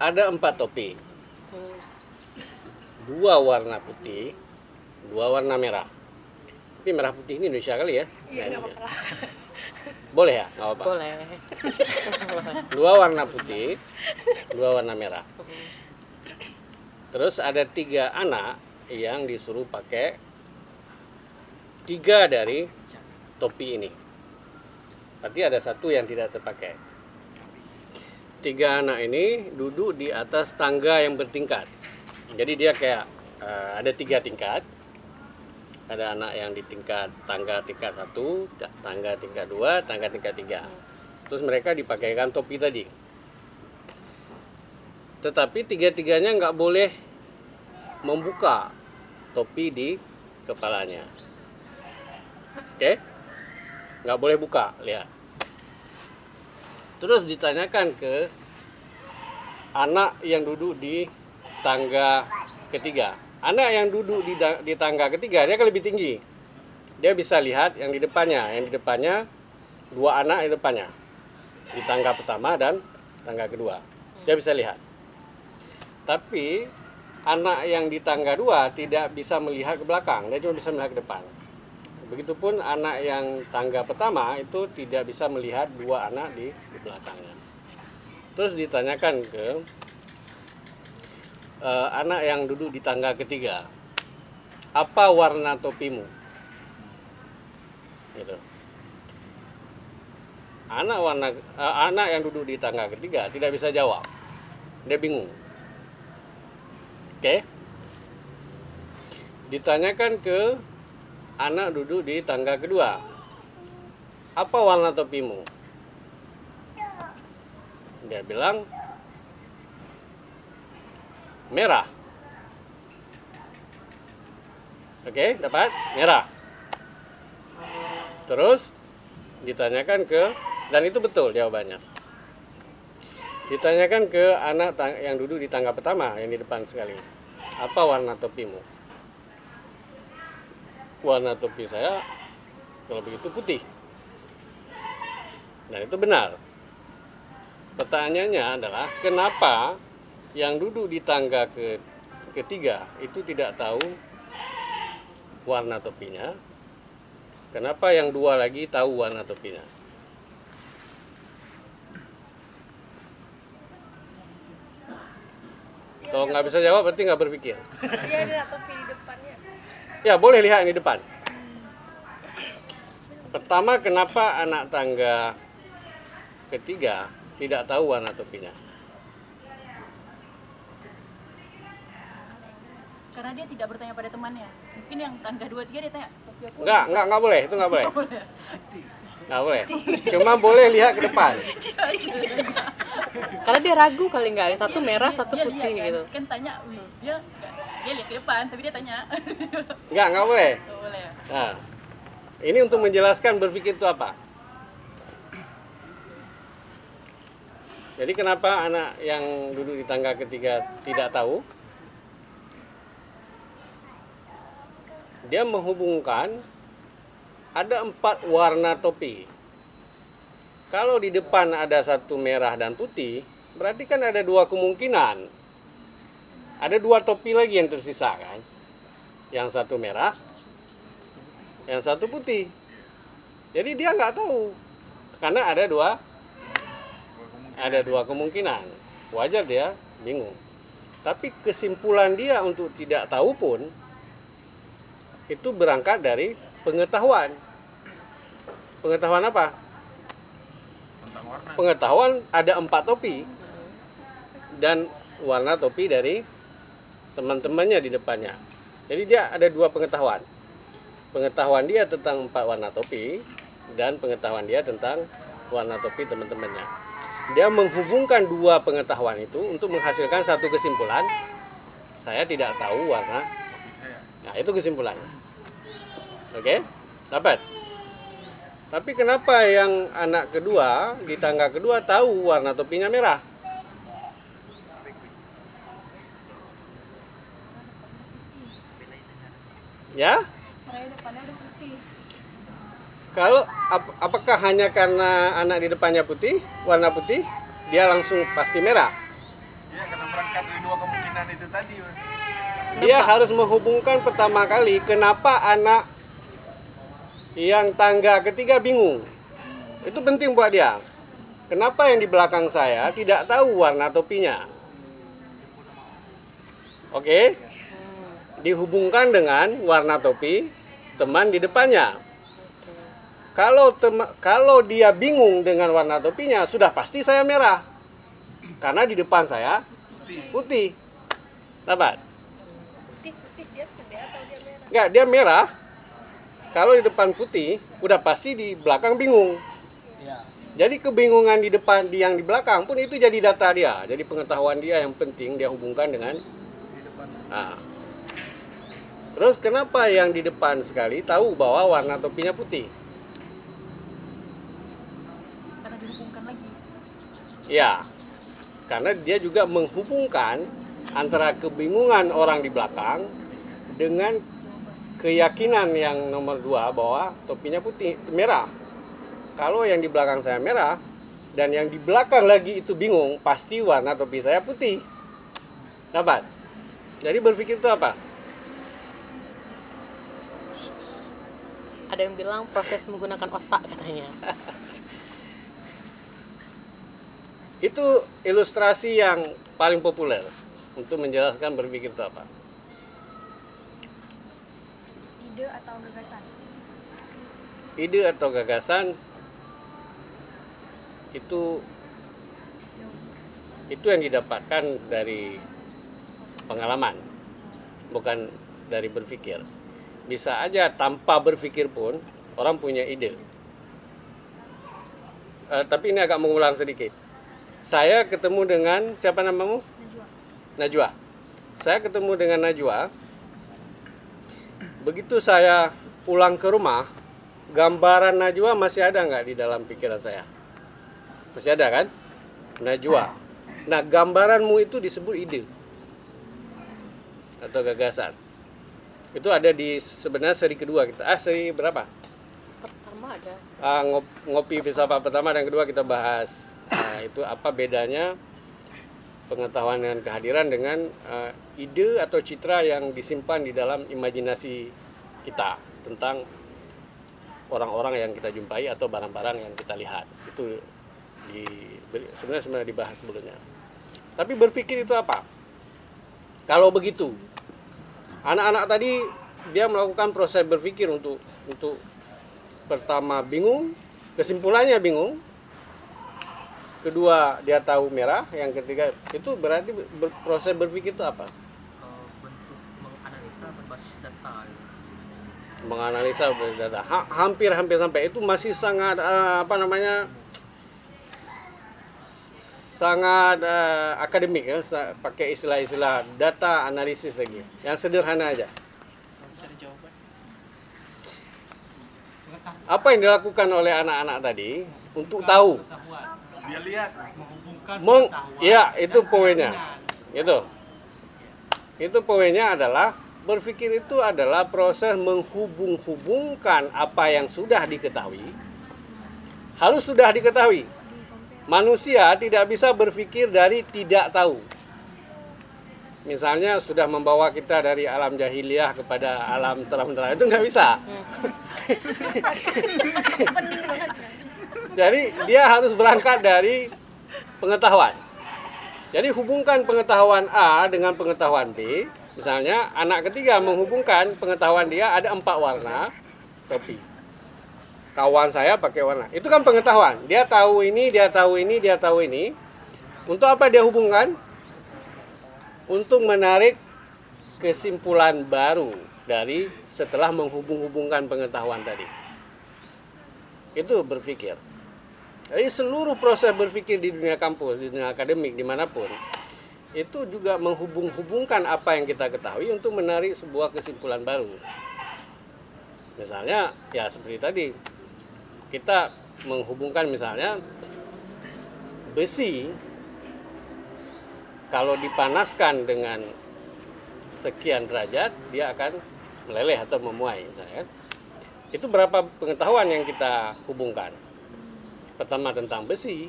Ada empat topi. Dua warna putih, dua warna merah. Tapi merah putih ini Indonesia kali ya? Iya, Nah, dia. apa-apa. Boleh ya? Nggak apa-apa. Boleh. Dua warna putih, dua warna merah. Terus ada tiga anak yang disuruh pakai tiga dari topi ini. Berarti ada satu yang tidak terpakai. Tiga anak ini duduk di atas tangga yang bertingkat. Jadi dia kayak eh, ada tiga tingkat. Ada anak yang di tingkat tangga tingkat satu, ta- tangga tingkat dua, tangga tingkat tiga. Terus mereka dipakaikan topi tadi. Tetapi tiga-tiganya nggak boleh membuka topi di kepalanya. Oke? Nggak boleh buka, lihat. Terus ditanyakan ke anak yang duduk di tangga ketiga. Anak yang duduk di, di tangga ketiga dia kan lebih tinggi. Dia bisa lihat yang di depannya. Yang di depannya dua anak di depannya. Di tangga pertama dan tangga kedua. Dia bisa lihat. Tapi anak yang di tangga dua tidak bisa melihat ke belakang. Dia cuma bisa melihat ke depan. Begitupun anak yang tangga pertama itu tidak bisa melihat dua anak di, belakangnya. Terus ditanyakan ke eh, anak yang duduk di tangga ketiga, apa warna topimu? Gitu. Anak warna eh, anak yang duduk di tangga ketiga tidak bisa jawab, dia bingung. Oke? Ditanyakan ke anak duduk di tangga kedua. Apa warna topimu? Dia bilang merah. Oke, dapat merah. Terus ditanyakan ke dan itu betul jawabannya. Ditanyakan ke anak yang duduk di tangga pertama yang di depan sekali. Apa warna topimu? Warna topi saya kalau begitu putih. Dan itu benar. Pertanyaannya adalah kenapa yang duduk di tangga ke ketiga itu tidak tahu warna topinya? Kenapa yang dua lagi tahu warna topinya? Kalau nggak bisa jawab berarti nggak berpikir. Dia ada topi di depannya. Ya boleh lihat ini depan. Pertama kenapa anak tangga ketiga tidak tahu warna topinya? Karena dia tidak bertanya pada temannya. Mungkin yang tangga dua tiga dia tanya, topi aku Enggak, enggak, enggak boleh, itu enggak boleh. Enggak boleh. Cuma boleh lihat ke depan. karena dia ragu kali nggak yang satu merah satu dia putih lihat kan, gitu kan tanya dia dia lihat ke depan tapi dia tanya Enggak, enggak boleh. Nggak boleh Nah, ini untuk menjelaskan berpikir itu apa? Jadi kenapa anak yang duduk di tangga ketiga tidak tahu? Dia menghubungkan ada empat warna topi. Kalau di depan ada satu merah dan putih, berarti kan ada dua kemungkinan. Ada dua topi lagi yang tersisa kan? Yang satu merah, yang satu putih. Jadi dia nggak tahu karena ada dua ada dua kemungkinan. Wajar dia bingung. Tapi kesimpulan dia untuk tidak tahu pun itu berangkat dari pengetahuan. Pengetahuan apa? Pengetahuan ada empat topi dan warna topi dari teman-temannya di depannya. Jadi dia ada dua pengetahuan. Pengetahuan dia tentang empat warna topi dan pengetahuan dia tentang warna topi teman-temannya. Dia menghubungkan dua pengetahuan itu untuk menghasilkan satu kesimpulan. Saya tidak tahu warna. Nah, itu kesimpulannya. Oke? Dapat? Tapi kenapa yang anak kedua di tangga kedua tahu warna topinya merah? Ya? Kalau ap- apakah hanya karena anak di depannya putih, warna putih, dia langsung pasti merah? Iya, karena berangkat dari dua kemungkinan itu tadi. Dia harus menghubungkan pertama kali kenapa anak yang tangga ketiga bingung. Itu penting buat dia. Kenapa yang di belakang saya tidak tahu warna topinya? Oke? Dihubungkan dengan warna topi teman di depannya. Kalau tema- kalau dia bingung dengan warna topinya, sudah pasti saya merah. Karena di depan saya putih. Dapat? putih putih dia putih atau dia merah Enggak, dia merah. Kalau di depan putih, udah pasti di belakang bingung. Iya. Jadi kebingungan di depan di yang di belakang pun itu jadi data dia. Jadi pengetahuan dia yang penting dia hubungkan dengan Nah. Terus kenapa yang di depan sekali tahu bahwa warna topinya putih? karena dihubungkan lagi Ya. Karena dia juga menghubungkan antara kebingungan orang di belakang dengan keyakinan yang nomor dua bahwa topinya putih merah. Kalau yang di belakang saya merah dan yang di belakang lagi itu bingung, pasti warna topi saya putih. Dapat? Jadi berpikir itu apa? Ada yang bilang proses menggunakan otak katanya. Itu ilustrasi yang paling populer untuk menjelaskan berpikir itu apa. ide atau gagasan? Ide atau gagasan itu itu yang didapatkan dari pengalaman bukan dari berpikir bisa aja tanpa berpikir pun orang punya ide Eh, tapi ini agak mengulang sedikit saya ketemu dengan siapa namamu Najwa saya ketemu dengan Najwa begitu saya pulang ke rumah gambaran Najwa masih ada nggak di dalam pikiran saya? Masih ada kan? Najwa. Nah, gambaranmu itu disebut ide atau gagasan. Itu ada di sebenarnya seri kedua kita. Ah, seri berapa? pertama ada. Ah, ngop- ngopi filsafat pertama dan kedua kita bahas. Ah, itu apa bedanya pengetahuan dengan kehadiran dengan ah, ide atau citra yang disimpan di dalam imajinasi kita tentang orang-orang yang kita jumpai atau barang-barang yang kita lihat. Itu di sebenarnya sebenarnya dibahas sebelumnya tapi berpikir itu apa? Kalau begitu anak-anak tadi dia melakukan proses berpikir untuk untuk pertama bingung kesimpulannya bingung. Kedua dia tahu merah. Yang ketiga itu berarti ber- proses berpikir itu apa? Eh, bentuk menganalisa berbasis data. Menganalisa berbasis data. Ha- hampir-hampir sampai. Itu masih sangat eh, apa namanya sangat eh, akademik ya, pakai istilah-istilah data analisis lagi. Yang sederhana aja. Apa yang dilakukan oleh anak-anak tadi untuk tahu? Dia lihat Meng, ya itu poinnya. Itu. Itu poinnya adalah berpikir itu adalah proses menghubung-hubungkan apa yang sudah diketahui. Harus sudah diketahui. Manusia tidak bisa berpikir dari tidak tahu. Misalnya sudah membawa kita dari alam jahiliyah kepada alam terang-terang itu nggak bisa. Jadi dia harus berangkat dari pengetahuan. Jadi hubungkan pengetahuan A dengan pengetahuan B. Misalnya anak ketiga menghubungkan pengetahuan dia ada empat warna topi. Kawan saya pakai warna. Itu kan pengetahuan. Dia tahu ini, dia tahu ini, dia tahu ini. Untuk apa dia hubungkan? Untuk menarik kesimpulan baru dari setelah menghubung-hubungkan pengetahuan tadi. Itu berpikir. Jadi seluruh proses berpikir di dunia kampus, di dunia akademik, di mana pun, itu juga menghubung-hubungkan apa yang kita ketahui untuk menarik sebuah kesimpulan baru. Misalnya, ya seperti tadi, kita menghubungkan misalnya besi, kalau dipanaskan dengan sekian derajat, dia akan meleleh atau memuai. Misalnya. Itu berapa pengetahuan yang kita hubungkan? pertama tentang besi,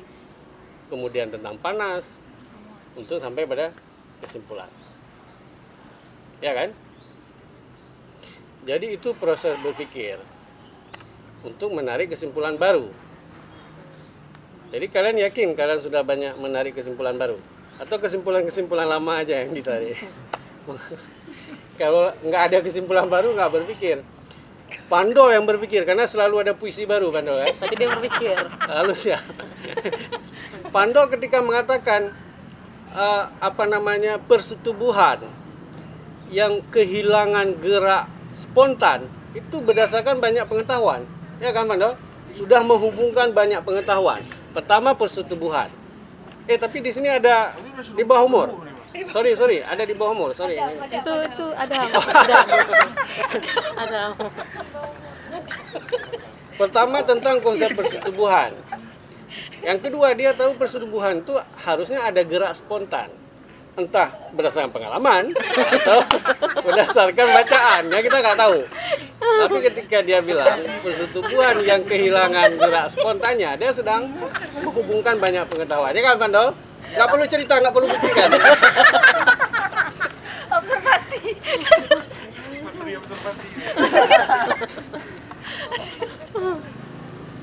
kemudian tentang panas, untuk sampai pada kesimpulan. Ya kan? Jadi itu proses berpikir untuk menarik kesimpulan baru. Jadi kalian yakin kalian sudah banyak menarik kesimpulan baru? Atau kesimpulan-kesimpulan lama aja yang ditarik? Kalau nggak ada kesimpulan baru nggak berpikir. Pandol yang berpikir karena selalu ada puisi baru Pandol kan? Berarti dia berpikir. halus ya. Pandol ketika mengatakan eh, apa namanya persetubuhan yang kehilangan gerak spontan itu berdasarkan banyak pengetahuan, ya kan Pandol? Sudah menghubungkan banyak pengetahuan. Pertama persetubuhan. Eh tapi di sini ada di bawah umur. Sorry sorry, ada di bawah umur. Sorry. Itu itu ada ada ada. Pertama tentang konsep persetubuhan. Yang kedua dia tahu persetubuhan itu harusnya ada gerak spontan. Entah berdasarkan pengalaman atau berdasarkan bacaan, ya kita nggak tahu. Tapi ketika dia bilang persetubuhan yang kehilangan gerak spontannya, dia sedang menghubungkan banyak pengetahuan. Ya kan, Pandol? Nggak perlu cerita, nggak perlu buktikan. observasi.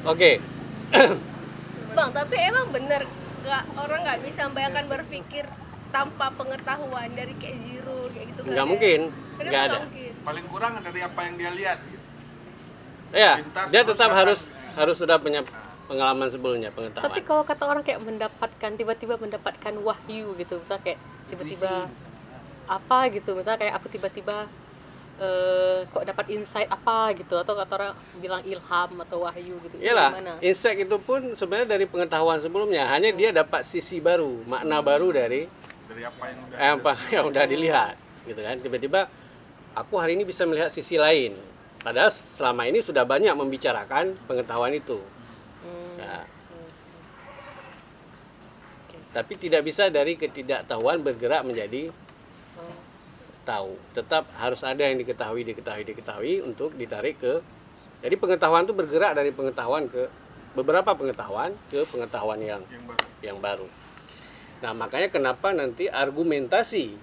Oke, bang tapi emang bener nggak orang nggak bisa membayangkan berpikir tanpa pengetahuan dari kayak zero kayak gitu nggak mungkin, Kenapa nggak ada. mungkin Paling kurang dari apa yang dia lihat. gitu. Ya, dia tetap datang. harus harus sudah punya pengalaman sebelumnya, pengetahuan. Tapi kalau kata orang kayak mendapatkan tiba-tiba mendapatkan wahyu gitu, misal kayak tiba-tiba apa gitu, misal kayak aku tiba-tiba eh, kok dapat insight apa gitu atau kata orang bilang ilham atau wahyu gitu. Itu Iyalah, gimana? insight itu pun sebenarnya dari pengetahuan sebelumnya, hanya dia dapat sisi baru, makna baru dari Dari apa yang udah eh, apa yang udah dilihat, gitu kan. Tiba-tiba aku hari ini bisa melihat sisi lain. Padahal selama ini sudah banyak membicarakan pengetahuan itu. Ya. Tapi tidak bisa dari ketidaktahuan bergerak menjadi tahu. Tetap harus ada yang diketahui, diketahui, diketahui untuk ditarik ke. Jadi pengetahuan itu bergerak dari pengetahuan ke beberapa pengetahuan ke pengetahuan yang yang baru. yang baru. Nah, makanya kenapa nanti argumentasi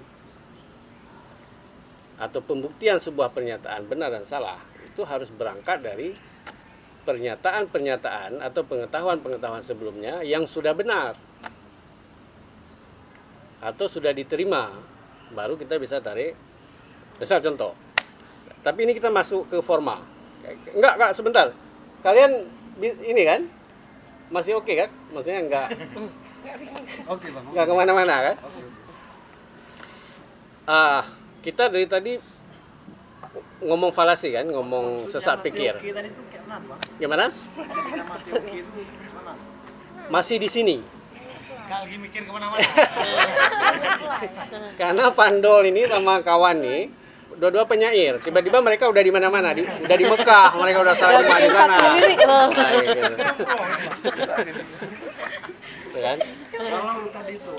atau pembuktian sebuah pernyataan benar dan salah itu harus berangkat dari pernyataan-pernyataan atau pengetahuan-pengetahuan sebelumnya yang sudah benar atau sudah diterima. Baru kita bisa tarik misal contoh. Tapi ini kita masuk ke formal. Enggak enggak sebentar. Kalian ini kan? Masih oke kan? Maksudnya enggak Oke bang. nggak ke mana-mana kan ah kita dari tadi ngomong falasi kan ngomong sesat pikir Oke tadi tuh kayak mana bang? gimana masih di sini lagi mikir ke mana-mana. Karena Vandol ini sama kawan nih dua-dua penyair. Tiba-tiba mereka udah di mana-mana, di, udah di Mekah, mereka udah salah di. Nah, gitu. Tuh kan? Kalau tadi itu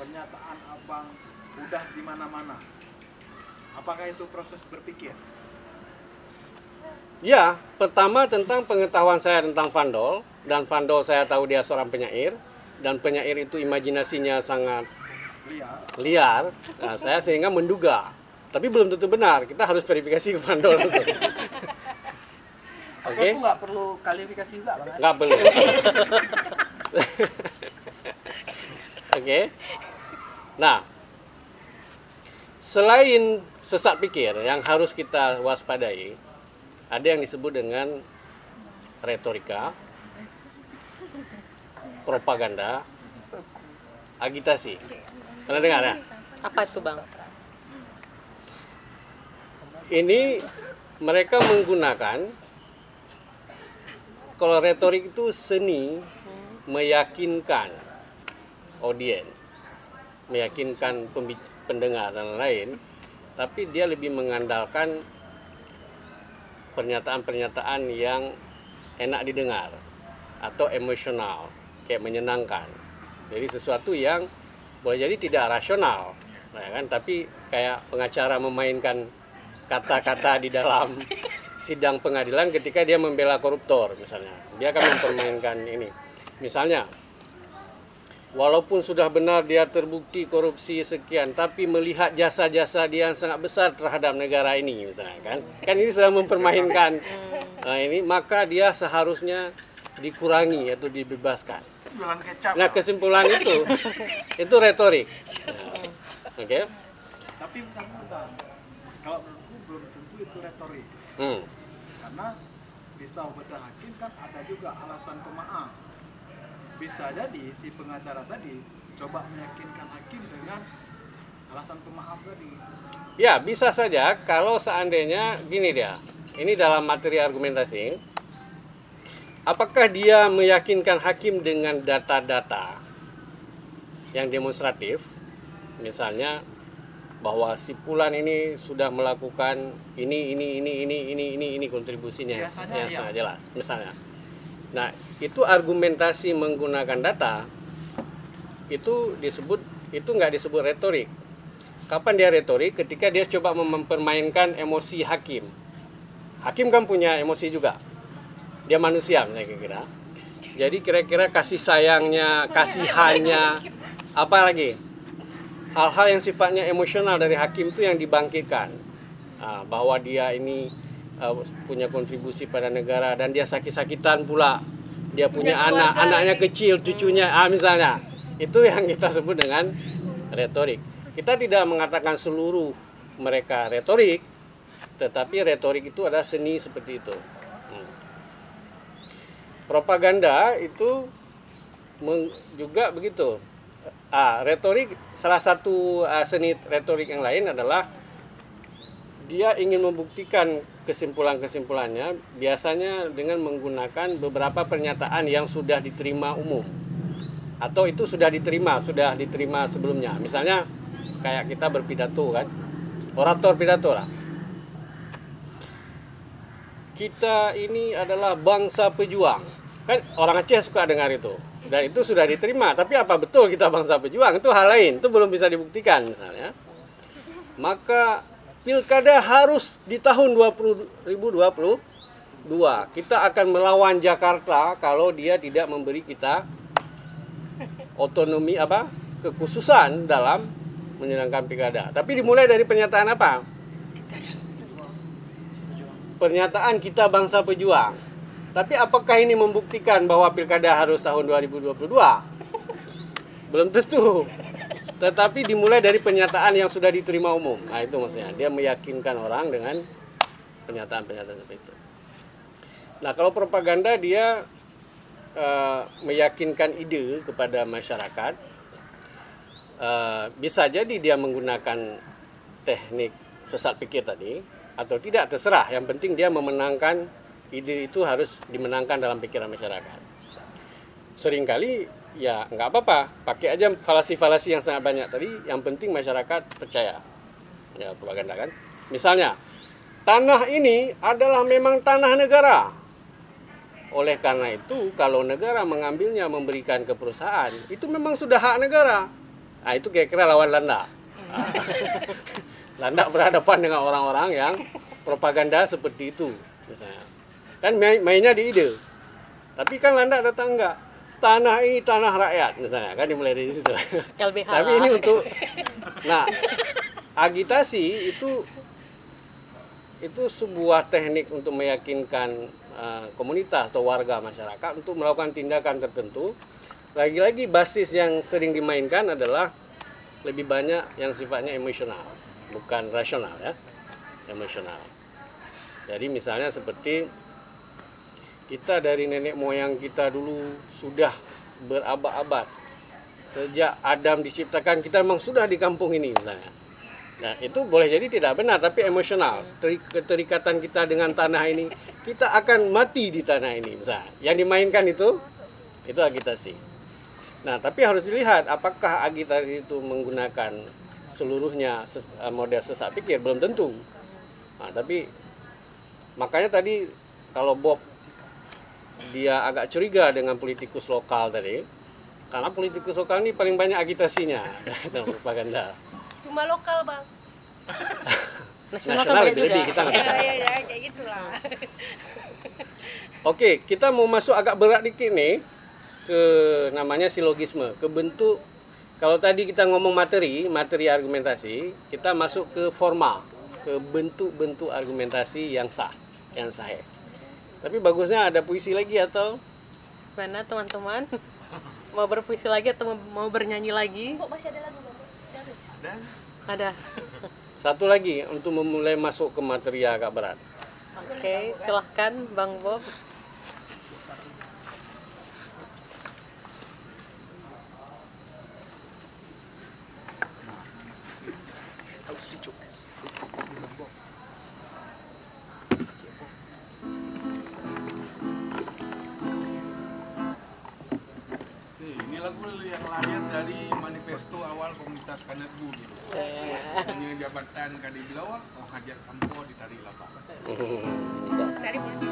pernyataan abang udah di mana-mana, apakah itu proses berpikir? Ya, pertama tentang pengetahuan saya tentang Vandol dan Vandol saya tahu dia seorang penyair dan penyair itu imajinasinya sangat liar. Nah, saya sehingga menduga, tapi belum tentu benar. Kita harus verifikasi ke Vandol langsung. Oke? Itu nggak perlu kualifikasi juga bang. Nggak perlu. Oke. Nah, selain sesat pikir yang harus kita waspadai, ada yang disebut dengan retorika, propaganda, agitasi. Pernah dengar ya? Apa itu bang? Ini mereka menggunakan kalau retorik itu seni meyakinkan audien, meyakinkan pendengar dan lain, tapi dia lebih mengandalkan pernyataan-pernyataan yang enak didengar atau emosional, kayak menyenangkan. Jadi sesuatu yang boleh jadi tidak rasional, ya kan? Tapi kayak pengacara memainkan kata-kata di dalam sidang pengadilan ketika dia membela koruptor misalnya dia akan mempermainkan ini misalnya walaupun sudah benar dia terbukti korupsi sekian tapi melihat jasa-jasa dia yang sangat besar terhadap negara ini misalnya kan kan ini sedang mempermainkan nah ini maka dia seharusnya dikurangi atau dibebaskan nah kesimpulan itu itu retorik Nah, oke Tapi bentar, bentar. Kalau menurutku belum tentu itu retorik. Hmm. Karena bisa bedah hakim kan ada juga alasan pemaaf. Bisa jadi si pengacara tadi coba meyakinkan hakim dengan alasan pemaaf tadi. Ya, bisa saja kalau seandainya gini dia. Ini dalam materi argumentasi. Apakah dia meyakinkan hakim dengan data-data yang demonstratif? Misalnya bahwa si Fulan ini sudah melakukan ini ini ini ini ini ini ini kontribusinya Biasanya yang iya. sangat jelas misalnya. Nah, itu argumentasi menggunakan data itu disebut itu nggak disebut retorik. Kapan dia retorik? Ketika dia coba mempermainkan emosi hakim. Hakim kan punya emosi juga. Dia manusia, saya kira. Jadi kira-kira kasih sayangnya, kasihannya, apa lagi? Hal-hal yang sifatnya emosional dari hakim itu yang dibangkitkan. Ah, bahwa dia ini ah, punya kontribusi pada negara dan dia sakit-sakitan pula. Dia punya, Punya anak, keluarga anaknya kecil, cucunya, ah misalnya. Itu yang kita sebut dengan retorik. Kita tidak mengatakan seluruh mereka retorik, tetapi retorik itu adalah seni seperti itu. Hmm. Propaganda itu juga begitu. Ah, retorik salah satu ah, seni retorik yang lain adalah dia ingin membuktikan kesimpulan-kesimpulannya biasanya dengan menggunakan beberapa pernyataan yang sudah diterima umum. Atau itu sudah diterima sudah diterima sebelumnya. Misalnya kayak kita berpidato kan? Orator pidato lah. Kita ini adalah bangsa pejuang. Kan orang Aceh suka dengar itu. Dan itu sudah diterima tapi apa betul kita bangsa pejuang? Itu hal lain itu belum bisa dibuktikan misalnya. Maka pilkada harus di tahun 2022 kita akan melawan Jakarta kalau dia tidak memberi kita otonomi apa kekhususan dalam menyenangkan pilkada. Tapi dimulai dari pernyataan apa? Pernyataan kita bangsa pejuang. Tapi apakah ini membuktikan bahwa pilkada harus tahun 2022? Belum tentu. Tetapi dimulai dari pernyataan yang sudah diterima umum. Nah itu maksudnya. Dia meyakinkan orang dengan pernyataan-pernyataan seperti itu. Nah kalau propaganda dia eh, meyakinkan ide kepada masyarakat. Eh, bisa jadi dia menggunakan teknik sesat pikir tadi atau tidak terserah. Yang penting dia memenangkan ide itu harus dimenangkan dalam pikiran masyarakat. Seringkali ya nggak apa-apa. Pakai aja falasi-falasi yang sangat banyak. Tadi yang penting masyarakat percaya. Ya propaganda kan? Misalnya tanah ini adalah memang tanah negara. Oleh karena itu kalau negara mengambilnya memberikan ke perusahaan itu memang sudah hak negara. Nah itu kira-kira lawan Landa. Ah. Landa berhadapan dengan orang-orang yang propaganda seperti itu misalnya. Kan main- mainnya di ide. Tapi kan Landa datang enggak tanah ini tanah rakyat misalnya. Kan dimulai dari situ. LBH tapi ini untuk nah agitasi itu itu sebuah teknik untuk meyakinkan uh, komunitas atau warga masyarakat untuk melakukan tindakan tertentu. Lagi-lagi basis yang sering dimainkan adalah lebih banyak yang sifatnya emosional bukan rasional ya. Emosional. Jadi misalnya seperti kita dari nenek moyang kita dulu sudah berabad-abad sejak Adam diciptakan kita memang sudah di kampung ini misalnya. Nah itu boleh jadi tidak benar tapi emosional Teri- keterikatan kita dengan tanah ini kita akan mati di tanah ini misalnya. Yang dimainkan itu itu agitasi. Nah tapi harus dilihat apakah agitasi itu menggunakan seluruhnya eh, model sesak pikir belum tentu. Nah, tapi makanya tadi kalau Bob dia agak curiga dengan politikus lokal tadi. Karena politikus lokal ini paling banyak agitasinya. Dalam propaganda. Cuma lokal bang. Nasional, kan nasional lebih-lebih juga. kita nggak bisa. ya ya ya kayak gitulah. Oke kita mau masuk agak berat dikit nih ke namanya silogisme ke bentuk. Kalau tadi kita ngomong materi materi argumentasi kita masuk ke formal ke bentuk-bentuk argumentasi yang sah yang sahih tapi bagusnya ada puisi lagi atau Mana teman-teman? Mau berpuisi lagi atau mau- mau bernyanyi lagi? kok masih ada lagu bang Ada. satu lagi untuk memulai masuk ke materi yang agak berat Oke, silahkan Bang Bob. Ini lagu yang lahir dari manifesto awal komunitas Kanet Bu gitu. Hanya jabatan Kadi Bilawak, mau hajat kampo di Tari Lapak. dari punya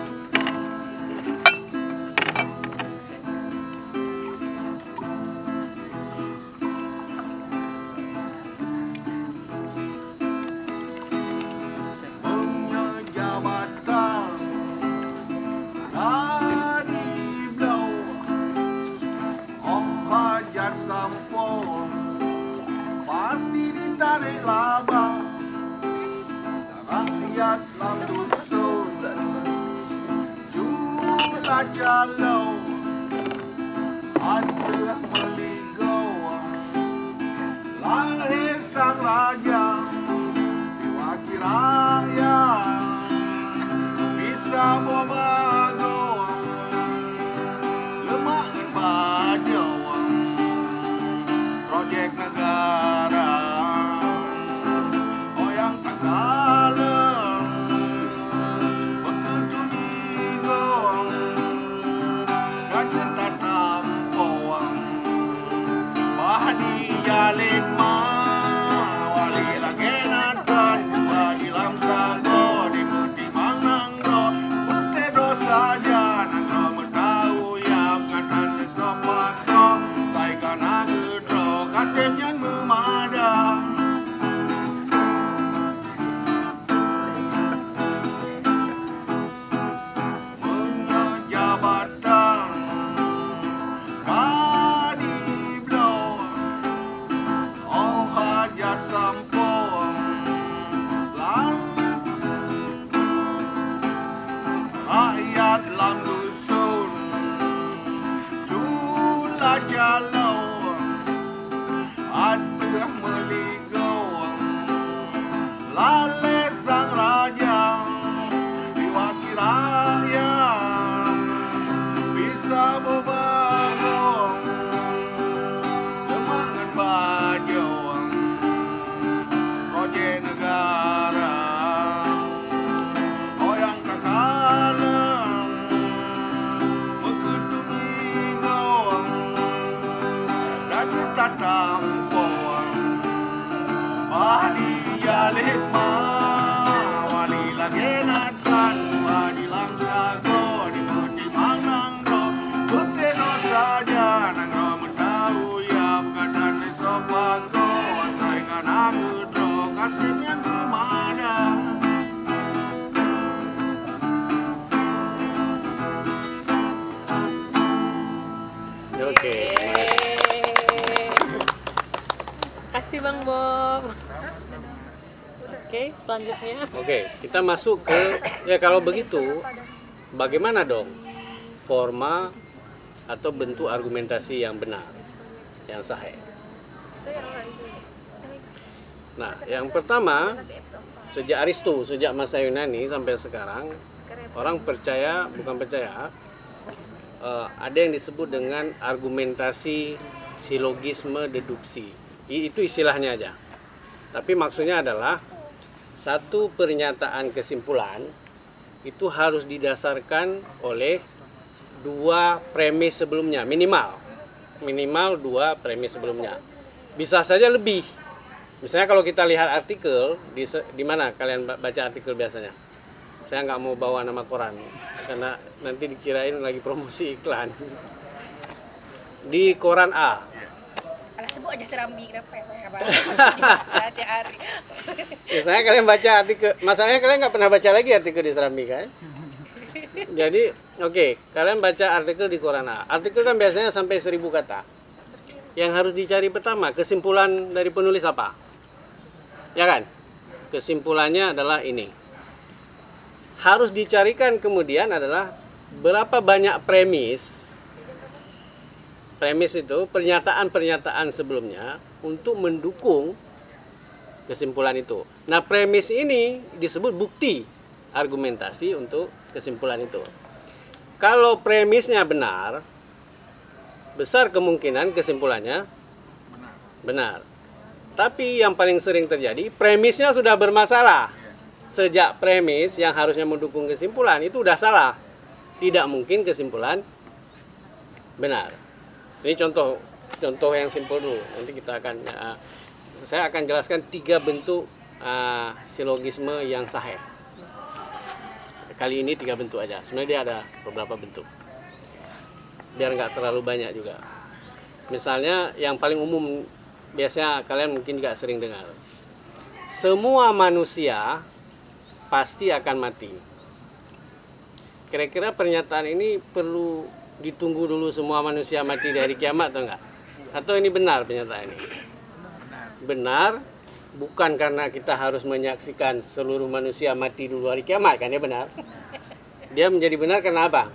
jumlah jalau ada meligau lahir sang raja Wakil rakyat bisa membago bisa kita masuk ke ya kalau begitu bagaimana dong forma atau bentuk argumentasi yang benar yang sahih. Nah, yang pertama sejak Aristo, sejak masa Yunani sampai sekarang orang percaya bukan percaya eh, ada yang disebut dengan argumentasi silogisme deduksi. Itu istilahnya aja. Tapi maksudnya adalah satu pernyataan kesimpulan itu harus didasarkan oleh dua premis sebelumnya minimal. Minimal dua premis sebelumnya. Bisa saja lebih. Misalnya kalau kita lihat artikel di di mana kalian ba- baca artikel biasanya? Saya nggak mau bawa nama koran karena nanti dikirain lagi promosi iklan. Di koran A Sebut aja serambi kenapa ya? Baca hari. Misalnya kalian baca artikel, masalahnya kalian nggak pernah baca lagi artikel di Serambi kan? Jadi, oke, kalian baca artikel di koran A. Artikel kan biasanya sampai seribu kata. Yang harus dicari pertama, kesimpulan dari penulis apa? Ya kan? Kesimpulannya adalah ini. Harus dicarikan kemudian adalah berapa banyak premis premis itu pernyataan-pernyataan sebelumnya untuk mendukung kesimpulan itu. Nah, premis ini disebut bukti argumentasi untuk kesimpulan itu. Kalau premisnya benar, besar kemungkinan kesimpulannya benar. Tapi yang paling sering terjadi, premisnya sudah bermasalah. Sejak premis yang harusnya mendukung kesimpulan itu sudah salah. Tidak mungkin kesimpulan benar. Ini contoh contoh yang simpel dulu. Nanti kita akan uh, saya akan jelaskan tiga bentuk uh, silogisme yang sahih. Kali ini tiga bentuk aja. Sebenarnya dia ada beberapa bentuk. Biar nggak terlalu banyak juga. Misalnya yang paling umum biasanya kalian mungkin juga sering dengar. Semua manusia pasti akan mati. Kira-kira pernyataan ini perlu ditunggu dulu semua manusia mati dari kiamat atau enggak? Atau ini benar pernyataan ini? Benar, bukan karena kita harus menyaksikan seluruh manusia mati dulu hari kiamat kan dia benar. Dia menjadi benar karena apa?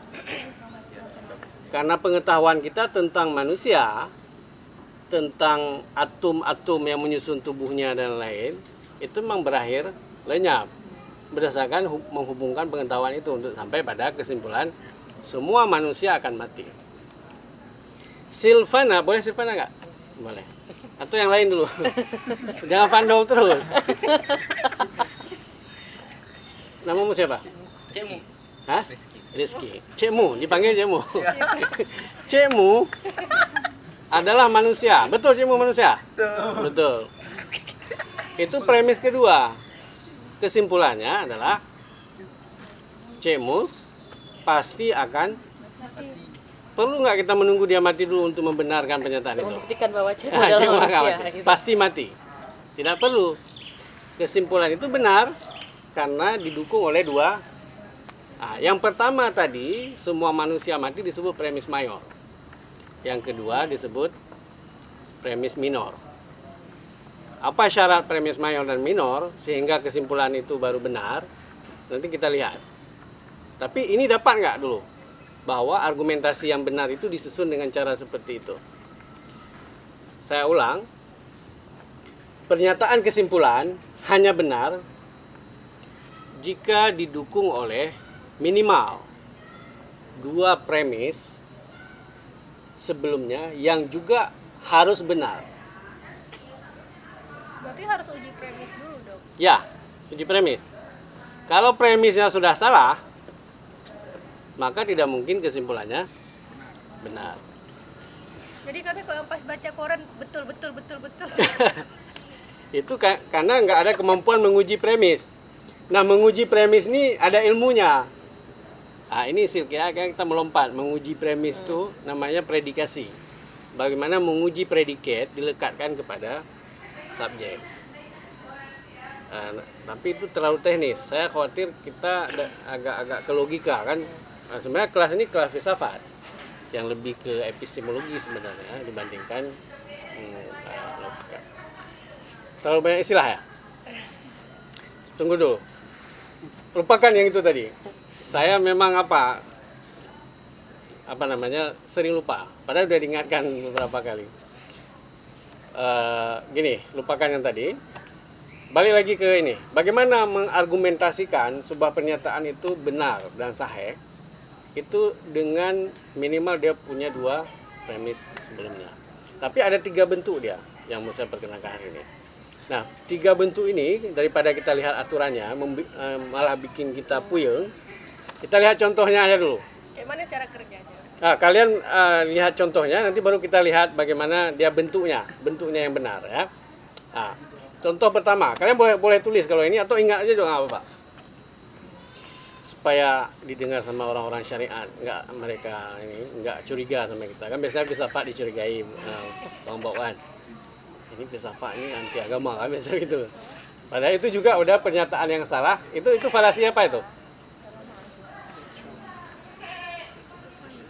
Karena pengetahuan kita tentang manusia, tentang atom-atom yang menyusun tubuhnya dan lain, itu memang berakhir lenyap berdasarkan hu- menghubungkan pengetahuan itu untuk sampai pada kesimpulan semua manusia akan mati. Silvana, boleh Silvana nggak? Boleh. Atau yang lain dulu. Jangan fandom terus. Namamu siapa? Cemu. Hah? Rizky. Cekmu, dipanggil Cekmu. Cekmu adalah manusia. Betul Cekmu manusia? Betul. Itu premis kedua. Kesimpulannya adalah Cekmu pasti akan perlu nggak kita menunggu dia mati dulu untuk membenarkan pernyataan itu? Membuktikan bahwa Ah, adalah manusia. mati. gitu. Pasti mati. Tidak perlu. Kesimpulan itu benar karena didukung oleh dua. Nah, yang pertama tadi semua manusia mati disebut premis mayor. Yang kedua disebut premis minor. Apa syarat premis mayor dan minor sehingga kesimpulan itu baru benar? Nanti kita lihat. Tapi ini dapat nggak dulu bahwa argumentasi yang benar itu disusun dengan cara seperti itu. Saya ulang, pernyataan kesimpulan hanya benar jika didukung oleh minimal dua premis sebelumnya yang juga harus benar. Berarti harus uji premis dulu dong. Ya, uji premis. Kalau premisnya sudah salah, maka tidak mungkin kesimpulannya benar. Jadi kami kalau pas baca koran betul betul betul betul. Itu ka- karena nggak ada kemampuan menguji premis. Nah, menguji premis ini ada ilmunya. Ah, ini sil ya, kan kita melompat menguji premis itu namanya predikasi. Bagaimana menguji predikat dilekatkan kepada subjek. Ah, nah, tapi itu terlalu teknis. Saya khawatir kita agak-agak ke logika kan. Nah, sebenarnya kelas ini kelas filsafat yang lebih ke epistemologi sebenarnya dibandingkan hmm. Terlalu banyak istilah ya? Tunggu dulu. Lupakan yang itu tadi. Saya memang apa? Apa namanya? Sering lupa. Padahal udah diingatkan beberapa kali. Eh, gini, lupakan yang tadi. Balik lagi ke ini. Bagaimana mengargumentasikan sebuah pernyataan itu benar dan sahih? Itu dengan minimal dia punya dua premis sebelumnya. Tapi ada tiga bentuk dia yang mau saya perkenalkan hari ini. Nah, tiga bentuk ini daripada kita lihat aturannya eh, malah bikin kita puyeng. Kita lihat contohnya aja dulu. Kayak mana cara kerjanya? Nah, kalian eh, lihat contohnya nanti baru kita lihat bagaimana dia bentuknya, bentuknya yang benar ya. Nah, contoh pertama, kalian boleh boleh tulis kalau ini atau ingat aja juga apa-apa. Supaya didengar sama orang-orang syariat, nggak mereka ini nggak curiga sama kita. Kan biasanya filsafat dicurigai eh, bang bawaan. Ini filsafat ini anti agama kan biasa gitu. Padahal itu juga udah pernyataan yang salah. Itu itu falasi apa itu?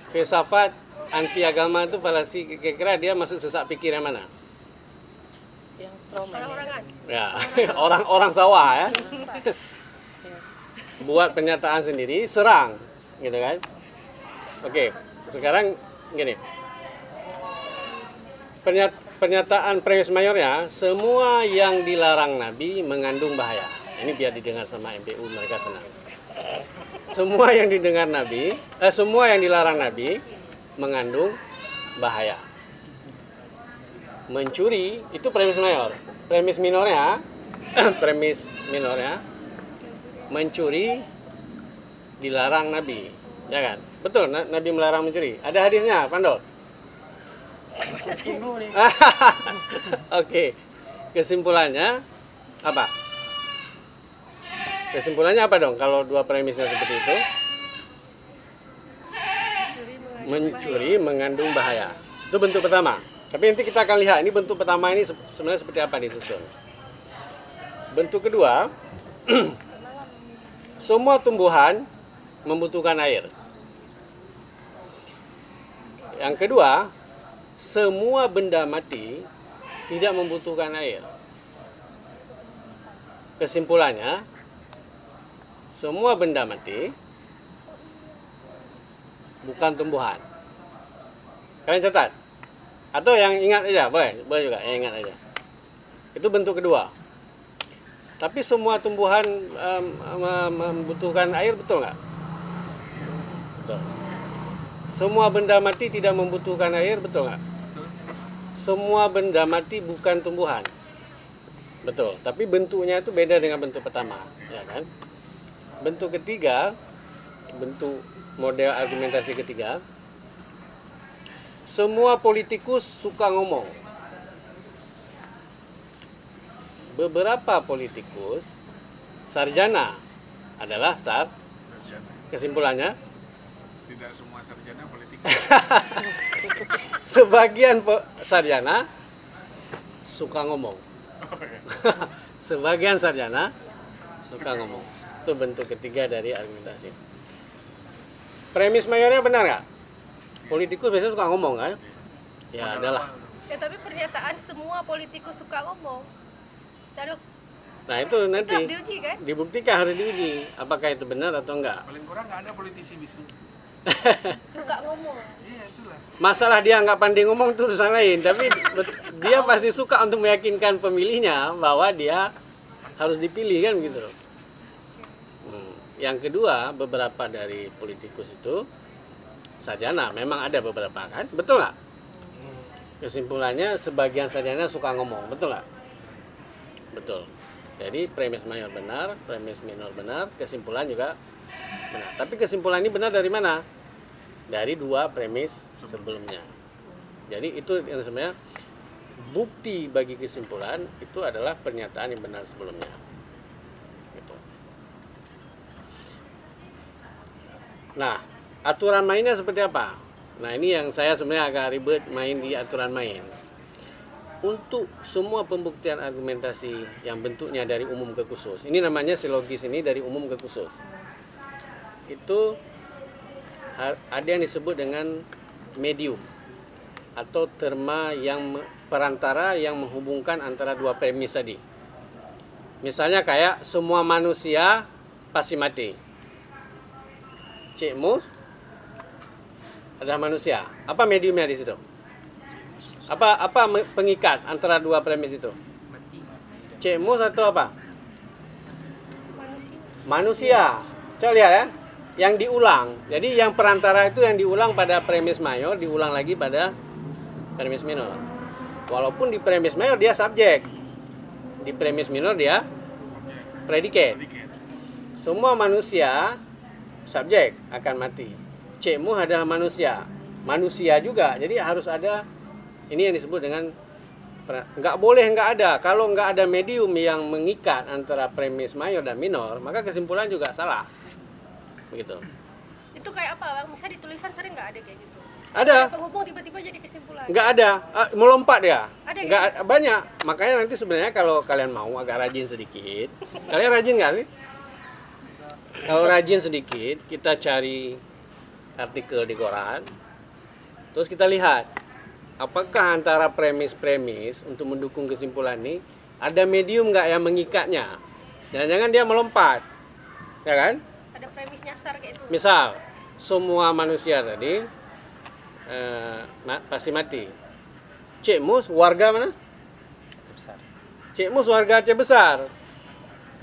filsafat anti agama itu falasi kira-kira dia masuk sesak pikir yang mana? yang ya. Orang-orangan. Ya, orang-orang sawah ya. Buat pernyataan sendiri, serang, gitu kan? Oke, sekarang gini. Pernyat- pernyataan premis mayornya, semua yang dilarang Nabi mengandung bahaya. Ini biar didengar sama MPU mereka senang. Semua yang didengar Nabi, eh, semua yang dilarang Nabi mengandung bahaya. Mencuri itu premis mayor. Premis minornya, premis minornya, mencuri dilarang Nabi, ya kan? Betul, Na- Nabi melarang mencuri. Ada hadisnya, Pandol? Oke, kesimpulannya apa? Kesimpulannya apa dong kalau dua premisnya seperti itu? Mencuri mengandung bahaya. Itu bentuk pertama. Tapi nanti kita akan lihat ini bentuk pertama ini se- sebenarnya seperti apa disusun. Bentuk kedua, semua tumbuhan membutuhkan air. Yang kedua, semua benda mati tidak membutuhkan air. Kesimpulannya, semua benda mati bukan tumbuhan. Kalian catat? Atau yang ingat aja, boleh, boleh juga, yang ingat aja. Itu bentuk kedua. Tapi semua tumbuhan em, membutuhkan air, betul nggak? Betul. Semua benda mati tidak membutuhkan air, betul nggak? Semua benda mati bukan tumbuhan. Betul, tapi bentuknya itu beda dengan bentuk pertama, ya kan? Bentuk ketiga, bentuk model argumentasi ketiga, semua politikus suka ngomong. Beberapa politikus sarjana adalah sar kesimpulannya Tidak semua sarjana politik. sebagian pe- sarjana suka ngomong. sebagian sarjana suka ngomong. Itu bentuk ketiga dari argumentasi. Premis mayornya benar nggak? Politikus biasanya suka ngomong kan? Ya adalah. Ya tapi pernyataan semua politikus suka ngomong. Taruh, Nah itu nanti diuji kan? dibuktikan harus diuji apakah itu benar atau enggak. Paling kurang nggak ada politisi bisu. Suka ngomong. Iya itulah. Masalah dia nggak pandai ngomong itu urusan lain, tapi dia pasti suka untuk meyakinkan pemilihnya bahwa dia harus dipilih kan gitu. Hmm. Yang kedua, beberapa dari politikus itu sarjana, memang ada beberapa kan, betul nggak? Kesimpulannya sebagian sarjana suka ngomong, betul nggak? Betul. Jadi premis mayor benar, premis minor benar, kesimpulan juga benar. Tapi kesimpulan ini benar dari mana? Dari dua premis sebelumnya. Jadi itu yang sebenarnya bukti bagi kesimpulan itu adalah pernyataan yang benar sebelumnya. Gitu. Nah, aturan mainnya seperti apa? Nah, ini yang saya sebenarnya agak ribet main di aturan main. Untuk semua pembuktian argumentasi yang bentuknya dari umum ke khusus, ini namanya silogis ini dari umum ke khusus. Itu ada yang disebut dengan medium atau terma yang perantara yang menghubungkan antara dua premis tadi. Misalnya kayak semua manusia pasti mati. Cik Mus adalah manusia. Apa mediumnya di situ? Apa apa pengikat antara dua premis itu? Cik Mus atau apa? Manusia. Coba lihat ya. Yang diulang. Jadi yang perantara itu yang diulang pada premis mayor, diulang lagi pada premis minor. Walaupun di premis mayor dia subjek. Di premis minor dia predikat. Semua manusia subjek akan mati. Cekmu adalah manusia. Manusia juga. Jadi harus ada ini yang disebut dengan nggak boleh nggak ada. Kalau nggak ada medium yang mengikat antara premis mayor dan minor, maka kesimpulan juga salah. Begitu. Itu kayak apa? Misalnya di tulisan sering nggak ada kayak gitu. Ada. Penghubung tiba-tiba jadi kesimpulan. nggak ada Ah, melompat ya Ada nggak banyak makanya nanti sebenarnya kalau kalian mau agak rajin sedikit kalian rajin nggak sih kalau rajin sedikit kita cari artikel di koran terus kita lihat apakah antara premis-premis untuk mendukung kesimpulan ini ada medium nggak yang mengikatnya jangan-jangan dia melompat ya kan Ada premis nyasar kayak itu. Misal, semua manusia tadi eh, ma- pasti mati. Cik Mus warga mana? Cik Mus warga Aceh Besar.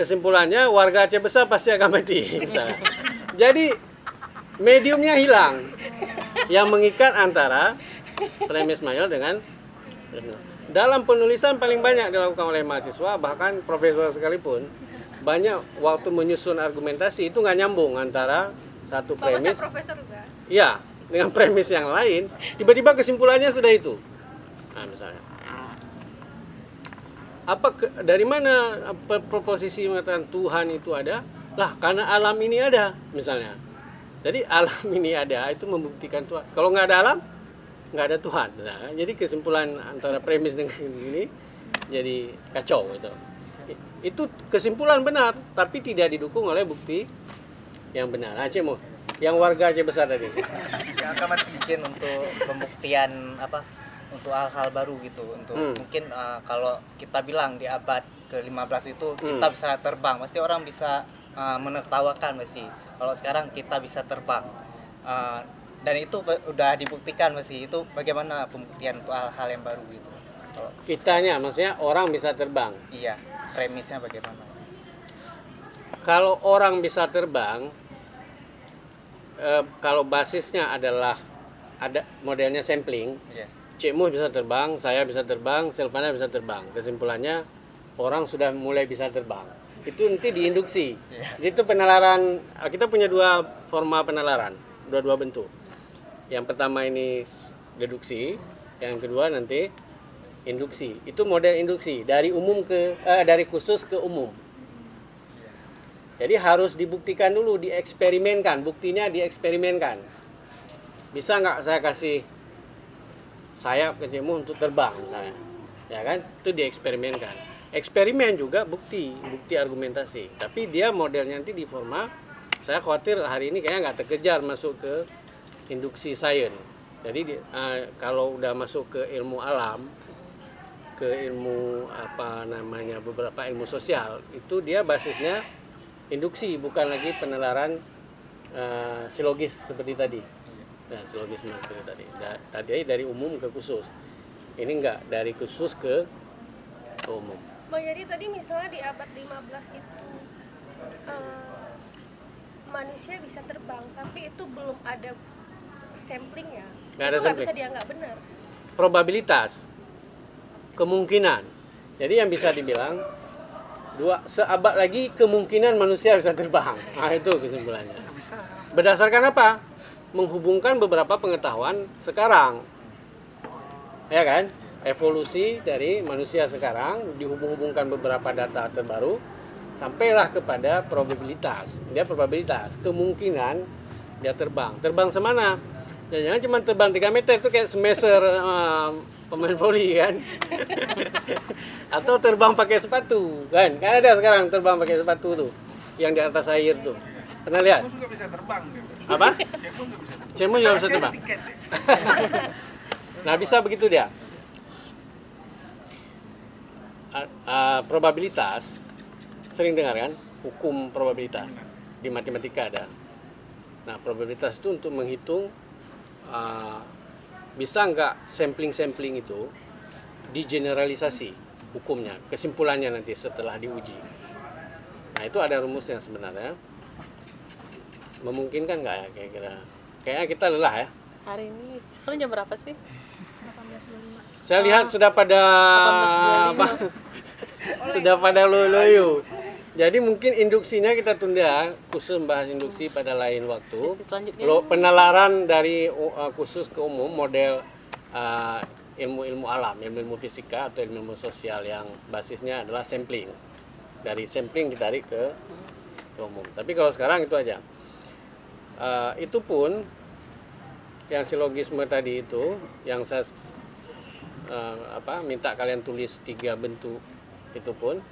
Kesimpulannya warga Aceh Besar pasti akan mati. misalnya. Jadi mediumnya hilang. Yang mengikat antara premis mayor dengan dalam penulisan paling banyak dilakukan oleh mahasiswa bahkan profesor sekalipun banyak waktu menyusun argumentasi itu nggak nyambung antara satu premis saya profesor juga. Iya, dengan premis yang lain, tiba-tiba kesimpulannya sudah itu. Nah, misalnya. Apa ke- dari mana apa proposisi mengatakan Tuhan itu ada? Lah, karena alam ini ada, misalnya. Jadi alam ini ada itu membuktikan Tuhan. Kalau nggak ada alam, nggak ada Tuhan. Nah, jadi kesimpulan antara premis dengan ini jadi kacau itu. Itu kesimpulan benar, tapi tidak didukung oleh bukti yang benar. Aceh mau yang warga Aceh besar tadi. yang akan bikin untuk pembuktian apa untuk hal-hal baru gitu untuk Hmm. mungkin uh, kalau kita bilang di abad ke-15 itu Hmm. kita bisa terbang pasti orang bisa uh, menertawakan masih kalau sekarang kita bisa terbang Uh, dan itu udah dibuktikan masih itu bagaimana pembuktian untuk hal-hal yang baru gitu kalau Kitanya, maksudnya orang bisa terbang. iya premisnya bagaimana Kalau orang bisa terbang, eh, kalau basisnya adalah ada modelnya sampling, iya Cik Muh bisa terbang, saya bisa terbang, Silvana bisa terbang. Kesimpulannya orang sudah mulai bisa terbang. Itu nanti diinduksi. Jadi Itu penalaran kita punya dua forma penalaran, dua-dua bentuk. Yang pertama ini deduksi, yang kedua nanti induksi. Itu model induksi dari umum ke eh, dari khusus ke umum. Jadi harus dibuktikan dulu, dieksperimenkan, buktinya dieksperimenkan. Bisa nggak saya kasih sayap ke Cemu untuk terbang misalnya ya kan itu dieksperimenkan eksperimen juga bukti bukti argumentasi tapi dia modelnya nanti di forma saya khawatir hari ini kayaknya nggak terkejar masuk ke induksi sains jadi di- eh, kalau udah masuk ke ilmu alam ke ilmu apa namanya beberapa ilmu sosial itu dia basisnya induksi bukan lagi penalaran eh, silogis seperti tadi Nah, silogisme seperti tadi. Tadi dari umum ke khusus. Ini enggak dari khusus ke ke umum. Bang jadi tadi misalnya di abad 15 itu eh, manusia bisa terbang, tapi itu belum ada sampling ya. Nggak ada sampling. bisa dianggap benar. Probabilitas kemungkinan. Jadi yang bisa dibilang dua seabad lagi kemungkinan manusia bisa terbang. Nah, itu kesimpulannya. Berdasarkan apa? Menghubungkan beberapa pengetahuan sekarang. Ya kan? evolusi dari manusia sekarang dihubung-hubungkan beberapa data terbaru sampailah kepada probabilitas dia probabilitas kemungkinan dia terbang terbang semana jangan cuma terbang 3 meter itu kayak semester uh, pemain voli kan? Atau terbang pakai sepatu kan? Kan ada sekarang terbang pakai sepatu tuh yang di atas air tuh. Pernah lihat? Kamu juga bisa terbang apa? Kamu juga bisa terbang. cemu juga bisa terbang. Nah bisa begitu dia. A- a- probabilitas sering dengar kan? Hukum probabilitas. Di matematika ada. Nah probabilitas itu untuk menghitung uh, bisa nggak sampling-sampling itu digeneralisasi hukumnya kesimpulannya nanti setelah diuji nah itu ada rumusnya sebenarnya memungkinkan nggak ya kira-kira kayaknya kita lelah ya Hari ini sekarang jam berapa sih? Saya lihat sudah pada 18.25. apa? sudah pada loyo-loyo. Jadi mungkin induksinya kita tunda khusus membahas induksi pada lain waktu. Lo penalaran dari uh, khusus ke umum model uh, ilmu-ilmu alam, ilmu-ilmu fisika atau ilmu-ilmu sosial yang basisnya adalah sampling. Dari sampling ditarik ke, ke umum. Tapi kalau sekarang itu aja. Uh, itu pun yang silogisme tadi itu yang saya eh, apa minta kalian tulis tiga bentuk itu pun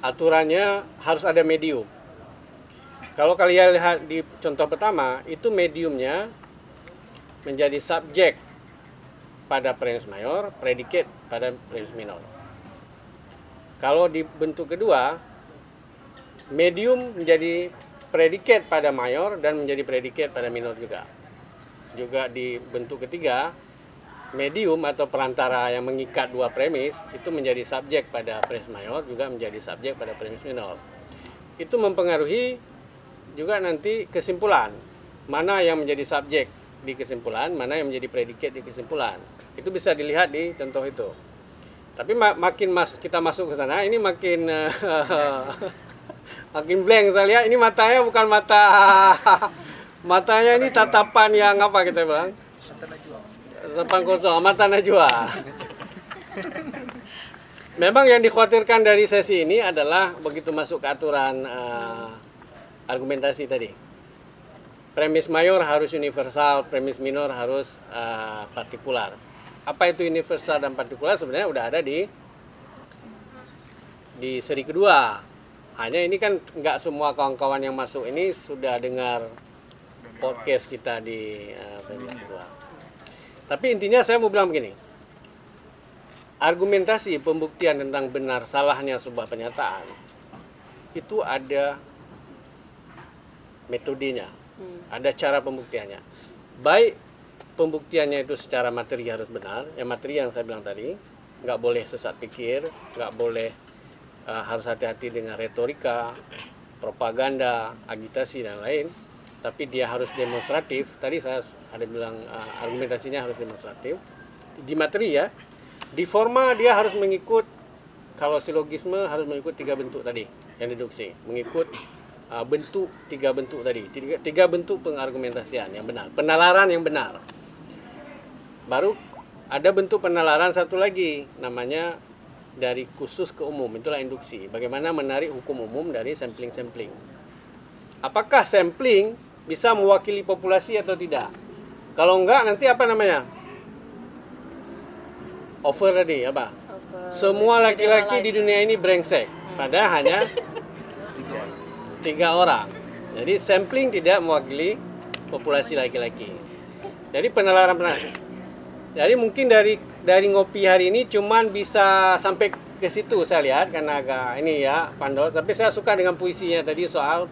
aturannya harus ada medium. Kalau kalian lihat di contoh pertama itu mediumnya menjadi subjek pada premis mayor, predikat pada premis minor. Kalau di bentuk kedua medium menjadi predikat pada mayor dan menjadi predikat pada minor juga. Juga di bentuk ketiga, medium atau perantara yang mengikat dua premis itu menjadi subjek pada premis mayor juga menjadi subjek pada premis minor. Itu mempengaruhi juga nanti kesimpulan. Mana yang menjadi subjek di kesimpulan, mana yang menjadi predikat di kesimpulan. Itu bisa dilihat di contoh itu. Tapi ma- makin mas kita masuk ke sana, ini makin eh, makin blank saya lihat ini matanya bukan mata matanya ini tatapan yang apa kita bilang tatapan kosong mata najwa. Memang yang dikhawatirkan dari sesi ini adalah begitu masuk ke aturan eh, argumentasi tadi. Premis mayor harus universal premis minor harus eh, partikular. Apa itu universal dan partikular? Sebenarnya udah ada di di seri kedua. Hanya ini kan nggak semua kawan-kawan yang masuk ini sudah dengar podcast kita di uh, premis kedua. Tapi intinya saya mau bilang begini. Argumentasi pembuktian tentang benar salahnya sebuah pernyataan itu ada metodenya, ada cara pembuktiannya. Baik pembuktiannya itu secara materi harus benar, yang materi yang saya bilang tadi, nggak boleh sesat pikir, nggak boleh uh, harus hati-hati dengan retorika, propaganda, agitasi dan lain. Tapi dia harus demonstratif. Tadi saya ada bilang uh, argumentasinya harus demonstratif. Di materi ya, di forma dia harus mengikut kalau silogisme harus mengikut tiga bentuk tadi yang deduksi, mengikut uh, bentuk tiga bentuk tadi, tiga, tiga bentuk pengargumentasian yang benar, penalaran yang benar. Baru ada bentuk penalaran satu lagi namanya dari khusus ke umum itulah induksi bagaimana menarik hukum umum dari sampling-sampling apakah sampling bisa mewakili populasi atau tidak? Kalau enggak nanti apa namanya? Over tadi apa? Semua laki-laki di dunia ini brengsek. Padahal hanya tiga orang. jadi sampling tidak mewakili populasi laki-laki. Jadi penalaran penalaran jadi mungkin dari dari ngopi hari ini cuman bisa sampai ke situ saya lihat karena agak ini ya Pando. Tapi saya suka dengan puisinya tadi soal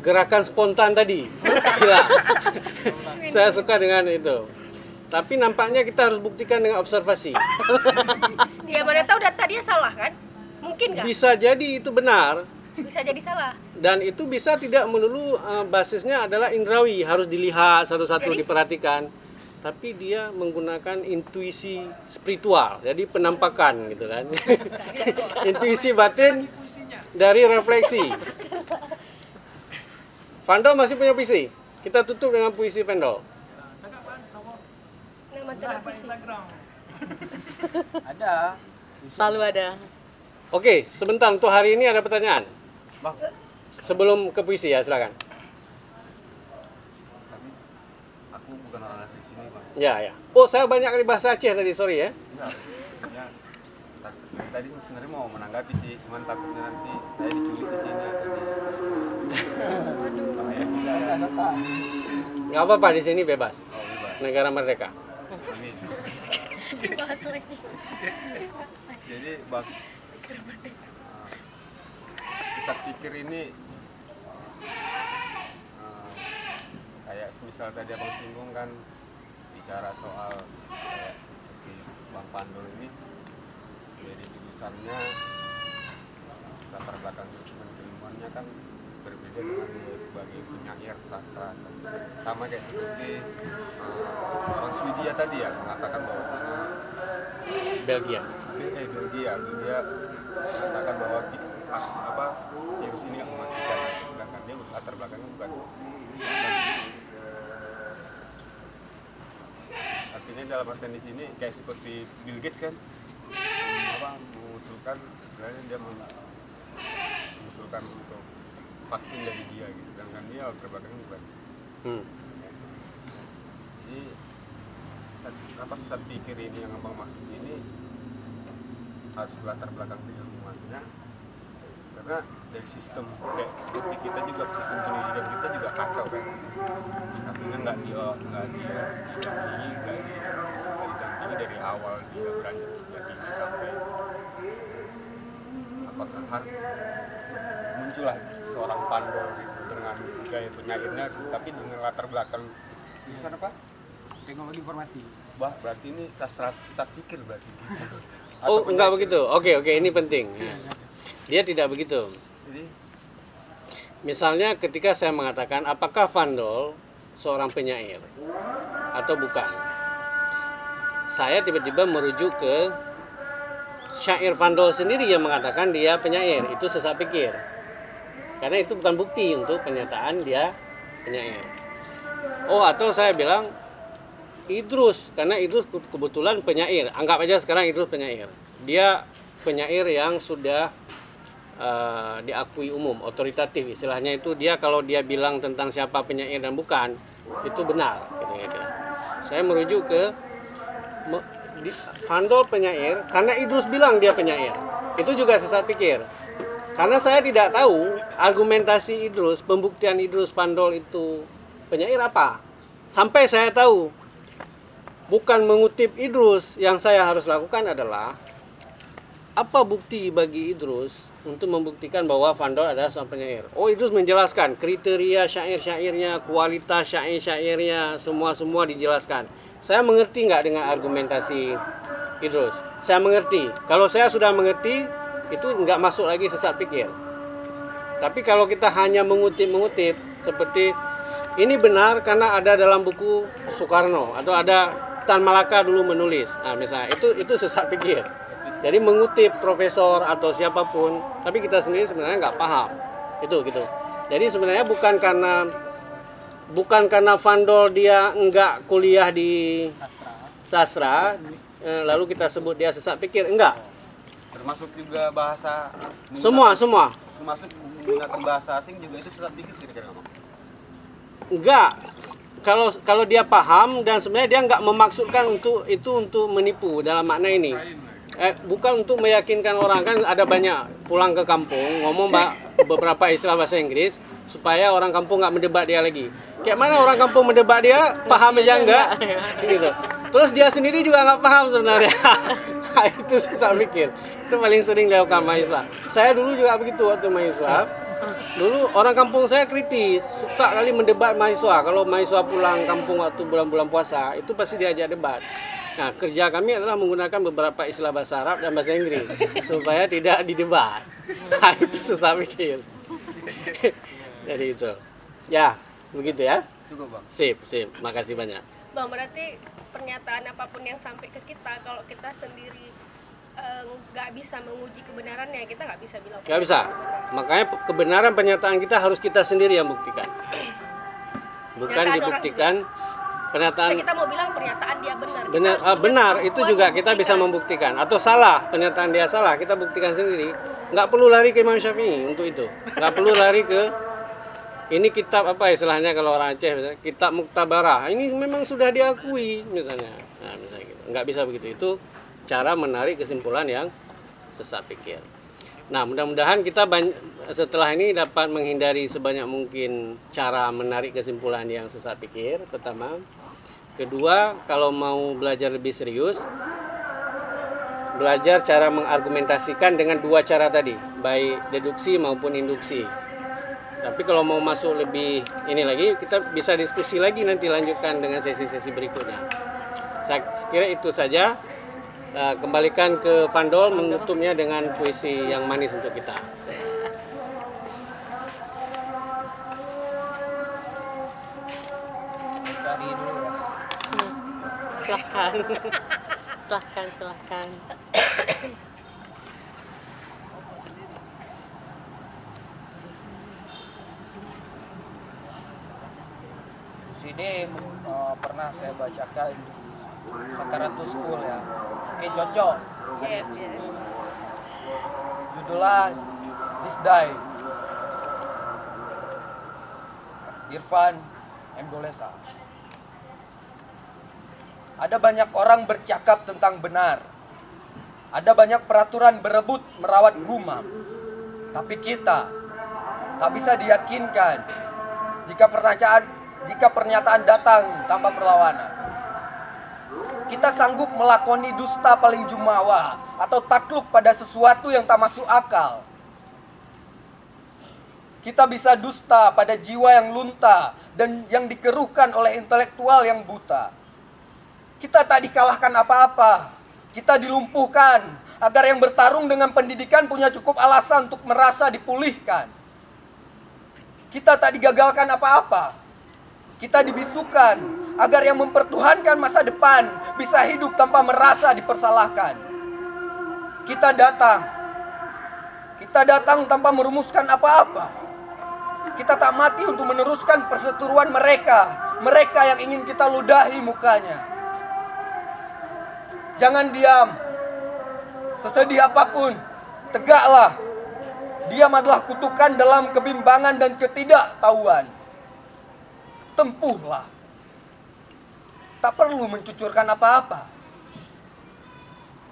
gerakan spontan tadi. Gila. saya suka dengan itu. Tapi nampaknya kita harus buktikan dengan observasi. Ya mana tahu data dia salah kan? Mungkin nggak? Bisa jadi itu benar Bisa jadi salah. dan itu bisa tidak melulu eh, basisnya adalah indrawi harus dilihat satu-satu diperhatikan tapi dia menggunakan intuisi spiritual jadi penampakan gitu kan intuisi batin dari refleksi Vandal masih punya puisi kita tutup dengan puisi Nama televisi. Ada. Selalu ada. Oke, sebentar untuk hari ini ada pertanyaan. Bang, Sebelum ke puisi ya, silakan. aku bukan orang asli sini, Bang. Ya, ya. Oh, saya banyak kali bahasa Aceh tadi, sorry ya. Enggak, tadi sebenarnya mau menanggapi sih, cuman takutnya nanti saya diculik di sini atau di Bahaya juga. Nggak apa-apa di sini bebas. Oh, bebas. Negara merdeka. Jadi bang, pusat pikir ini uh, kayak semisal tadi abang singgung kan bicara soal kayak seperti bang Pandul ini dari jurusannya latar belakang jurusan keilmuannya kan sebagai penyair sastra sama kayak seperti uh, orang Swedia tadi ya mengatakan bahwasanya Belgia. eh Belgia Belgia mengatakan bahwa fix aksi apa virus ini yang mematikan sedangkan dia latar belakangnya bukan artinya dalam artian di sini kayak seperti Bill Gates kan apa mengusulkan istilahnya dia meng- mengusulkan untuk vaksin dari dia gitu. Sedangkan dia belakangnya bukan. Hmm. jadi sesat, apa sesat pikir ini yang abang maksud ini harus latar belakang keilmuannya karena dari sistem kayak seperti kita juga sistem pendidikan kita juga kacau kan. Artinya nggak dia nggak dia didampingi nggak di nggak didampingi dari awal dia beranjak sejak dini sampai apakah harus muncullah seorang pandol gitu dengan gaya penyairnya tapi dengan latar belakang jurusan apa teknologi informasi bah berarti ini sastra sesat pikir berarti gitu. Oh, enggak begitu. Oke, oke, ini penting. Dia tidak begitu. jadi Misalnya ketika saya mengatakan apakah Vandol seorang penyair atau bukan. Saya tiba-tiba merujuk ke syair Vandol sendiri yang mengatakan dia penyair. Itu sesat pikir. Karena itu bukan bukti untuk pernyataan dia penyair. Oh, atau saya bilang Idrus karena Idrus ke- kebetulan penyair. Anggap aja sekarang Idrus penyair. Dia penyair yang sudah eh, diakui umum, otoritatif istilahnya itu dia kalau dia bilang tentang siapa penyair dan bukan itu benar gitu gitu. Saya merujuk ke Vandol penyair karena Idrus bilang dia penyair. Itu juga sesat pikir. Karena saya tidak tahu argumentasi Idrus, pembuktian Idrus Vandol itu penyair apa. Sampai saya tahu bukan mengutip Idrus yang saya harus lakukan adalah apa bukti bagi Idrus untuk membuktikan bahwa Vandol adalah seorang penyair. Oh Idrus menjelaskan kriteria syair-syairnya, kualitas syair-syairnya, semua-semua dijelaskan. Saya mengerti nggak dengan argumentasi Idrus? Saya mengerti. Kalau saya sudah mengerti, itu nggak masuk lagi sesat pikir. Tapi kalau kita hanya mengutip-mengutip seperti ini benar karena ada dalam buku Soekarno atau ada Tan Malaka dulu menulis. Nah, misalnya itu itu sesat pikir. Jadi mengutip profesor atau siapa pun, tapi kita sendiri sebenarnya nggak paham. Itu gitu. Jadi sebenarnya bukan karena bukan karena Vandol dia nggak kuliah di sastra, eh, lalu kita sebut dia sesat pikir, enggak. Termasuk juga bahasa Semua semua. Termasuk menggunakan bahasa asing juga itu sesat pikir kira-kira enggak. Kalau kalau dia paham dan sebenarnya dia nggak memaksudkan untuk itu untuk menipu dalam makna ini. Eh, bukan untuk meyakinkan orang. Kan ada banyak pulang ke kampung ngomong ba- beberapa istilah bahasa Inggris supaya orang kampung nggak mendebat dia lagi. Kayak mana orang kampung mendebat dia paham aja enggak? Gitu. Terus dia sendiri juga nggak paham sebenarnya. Itu susah mikir itu paling sering dilakukan mahasiswa saya dulu juga begitu waktu mahasiswa Dulu orang kampung saya kritis, suka kali mendebat mahasiswa. Kalau mahasiswa pulang kampung waktu bulan-bulan puasa, itu pasti diajak debat. Nah, kerja kami adalah menggunakan beberapa istilah bahasa Arab dan bahasa Inggris supaya tidak didebat. Nah, itu susah mikir. Jadi itu. Ya, begitu ya. cukup bang Sip, sip. Makasih banyak. Bang, berarti pernyataan apa pun yang sampai ke kita kalau kita sendiri eh, nggak bisa menguji kebenarannya, kita nggak bisa bilang Gak bisa. Makanya kebenaran pernyataan kita harus kita sendiri yang buktikan. Bukan dibuktikan pernyataan kita mau bilang pernyataan dia benar. Benar ah, benar. itu juga kita bisa membuktikan. membuktikan. Atau salah pernyataan dia salah kita buktikan sendiri. Nggak perlu lari ke Imam Syafi'i untuk itu. Nggak perlu lari ke ini kitab apa istilahnya kalau orang Aceh misalnya, kitab muktabarah. Ini memang sudah diakui misalnya. Nah, misalnya gitu. nggak bisa begitu. Itu cara menarik kesimpulan yang sesat pikir nah mudah-mudahan kita setelah ini dapat menghindari sebanyak mungkin cara menarik kesimpulan yang sesat pikir pertama kedua kalau mau belajar lebih serius belajar cara mengargumentasikan dengan dua cara tadi baik deduksi maupun induksi tapi kalau mau masuk lebih ini lagi, kita bisa diskusi lagi nanti lanjutkan dengan sesi-sesi berikutnya. Saya kira itu saja. Eh, kembalikan ke Vandol menutupnya dengan puisi yang manis untuk kita. Silahkan. Silahkan silahkan. Sini eh, pernah saya bacakan Sakaratus School ya Cocok yes yes. Judulnya This Day Irfan M. Dolesa Ada banyak orang bercakap tentang benar. Ada banyak peraturan berebut merawat rumah. Tapi kita tak bisa diyakinkan jika pernyataan jika pernyataan datang tanpa perlawanan. Kita sanggup melakoni dusta paling jumawa atau takluk pada sesuatu yang tak masuk akal. Kita bisa dusta pada jiwa yang lunta dan yang dikeruhkan oleh intelektual yang buta. Kita tak dikalahkan apa-apa. Kita dilumpuhkan agar yang bertarung dengan pendidikan punya cukup alasan untuk merasa dipulihkan. Kita tak digagalkan apa-apa. Kita dibisukan agar yang mempertuhankan masa depan bisa hidup tanpa merasa dipersalahkan. Kita datang. Kita datang tanpa merumuskan apa-apa. Kita tak mati untuk meneruskan perseteruan mereka. Mereka yang ingin kita ludahi mukanya. Jangan diam. Sesedih apa pun, tegaklah. Diam adalah kutukan dalam kebimbangan dan ketidaktahuan. Tempuhlah. Tak perlu mencucurkan apa-apa.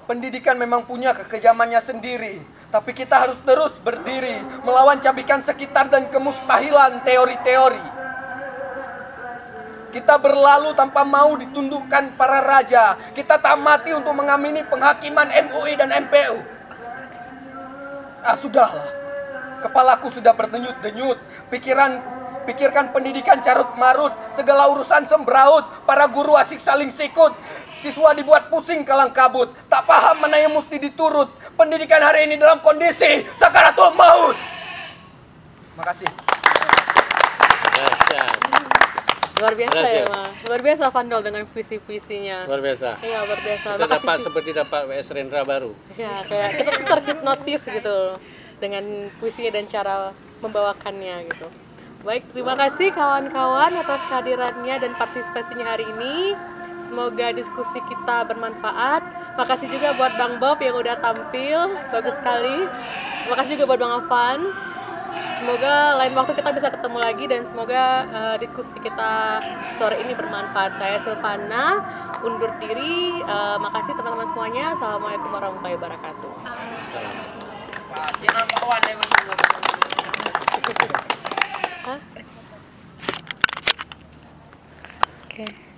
Pendidikan memang punya kekejamannya sendiri. Tapi kita harus terus berdiri melawan cabikan sekitar dan kemustahilan teori-teori. Kita berlalu tanpa mau ditundukkan para raja. Kita tak mati untuk mengamini penghakiman MUI dan MPU. Ah sudahlah. Kepalaku sudah berdenyut-denyut. Pikiran pikirkan pendidikan carut marut, segala urusan sembraut, para guru asik saling sikut. Siswa dibuat pusing kalang kabut, tak paham mana yang mesti diturut. Pendidikan hari ini dalam kondisi sakaratul maut. Makasih. Luar biasa ya Berhasil. Ma. luar biasa Vandol dengan puisi-puisinya Luar biasa. iya luar biasa Kita Makasih, dapat Ci. seperti dapat WS Rendra baru. ya kayak kita tuh terhipnotis gitu dengan puisinya dan cara membawakannya gitu baik terima kasih kawan-kawan atas kehadirannya dan partisipasinya hari ini semoga diskusi kita bermanfaat makasih juga buat Bang Bob yang udah tampil bagus sekali makasih juga buat Bang Afan Semoga lain waktu kita bisa ketemu lagi dan semoga eh, diskusi kita sore ini bermanfaat. Saya Silvana undur diri. Eh, makasih teman-teman semuanya. Assalamualaikum warahmatullahi wabarakatuh. Hah? Oke.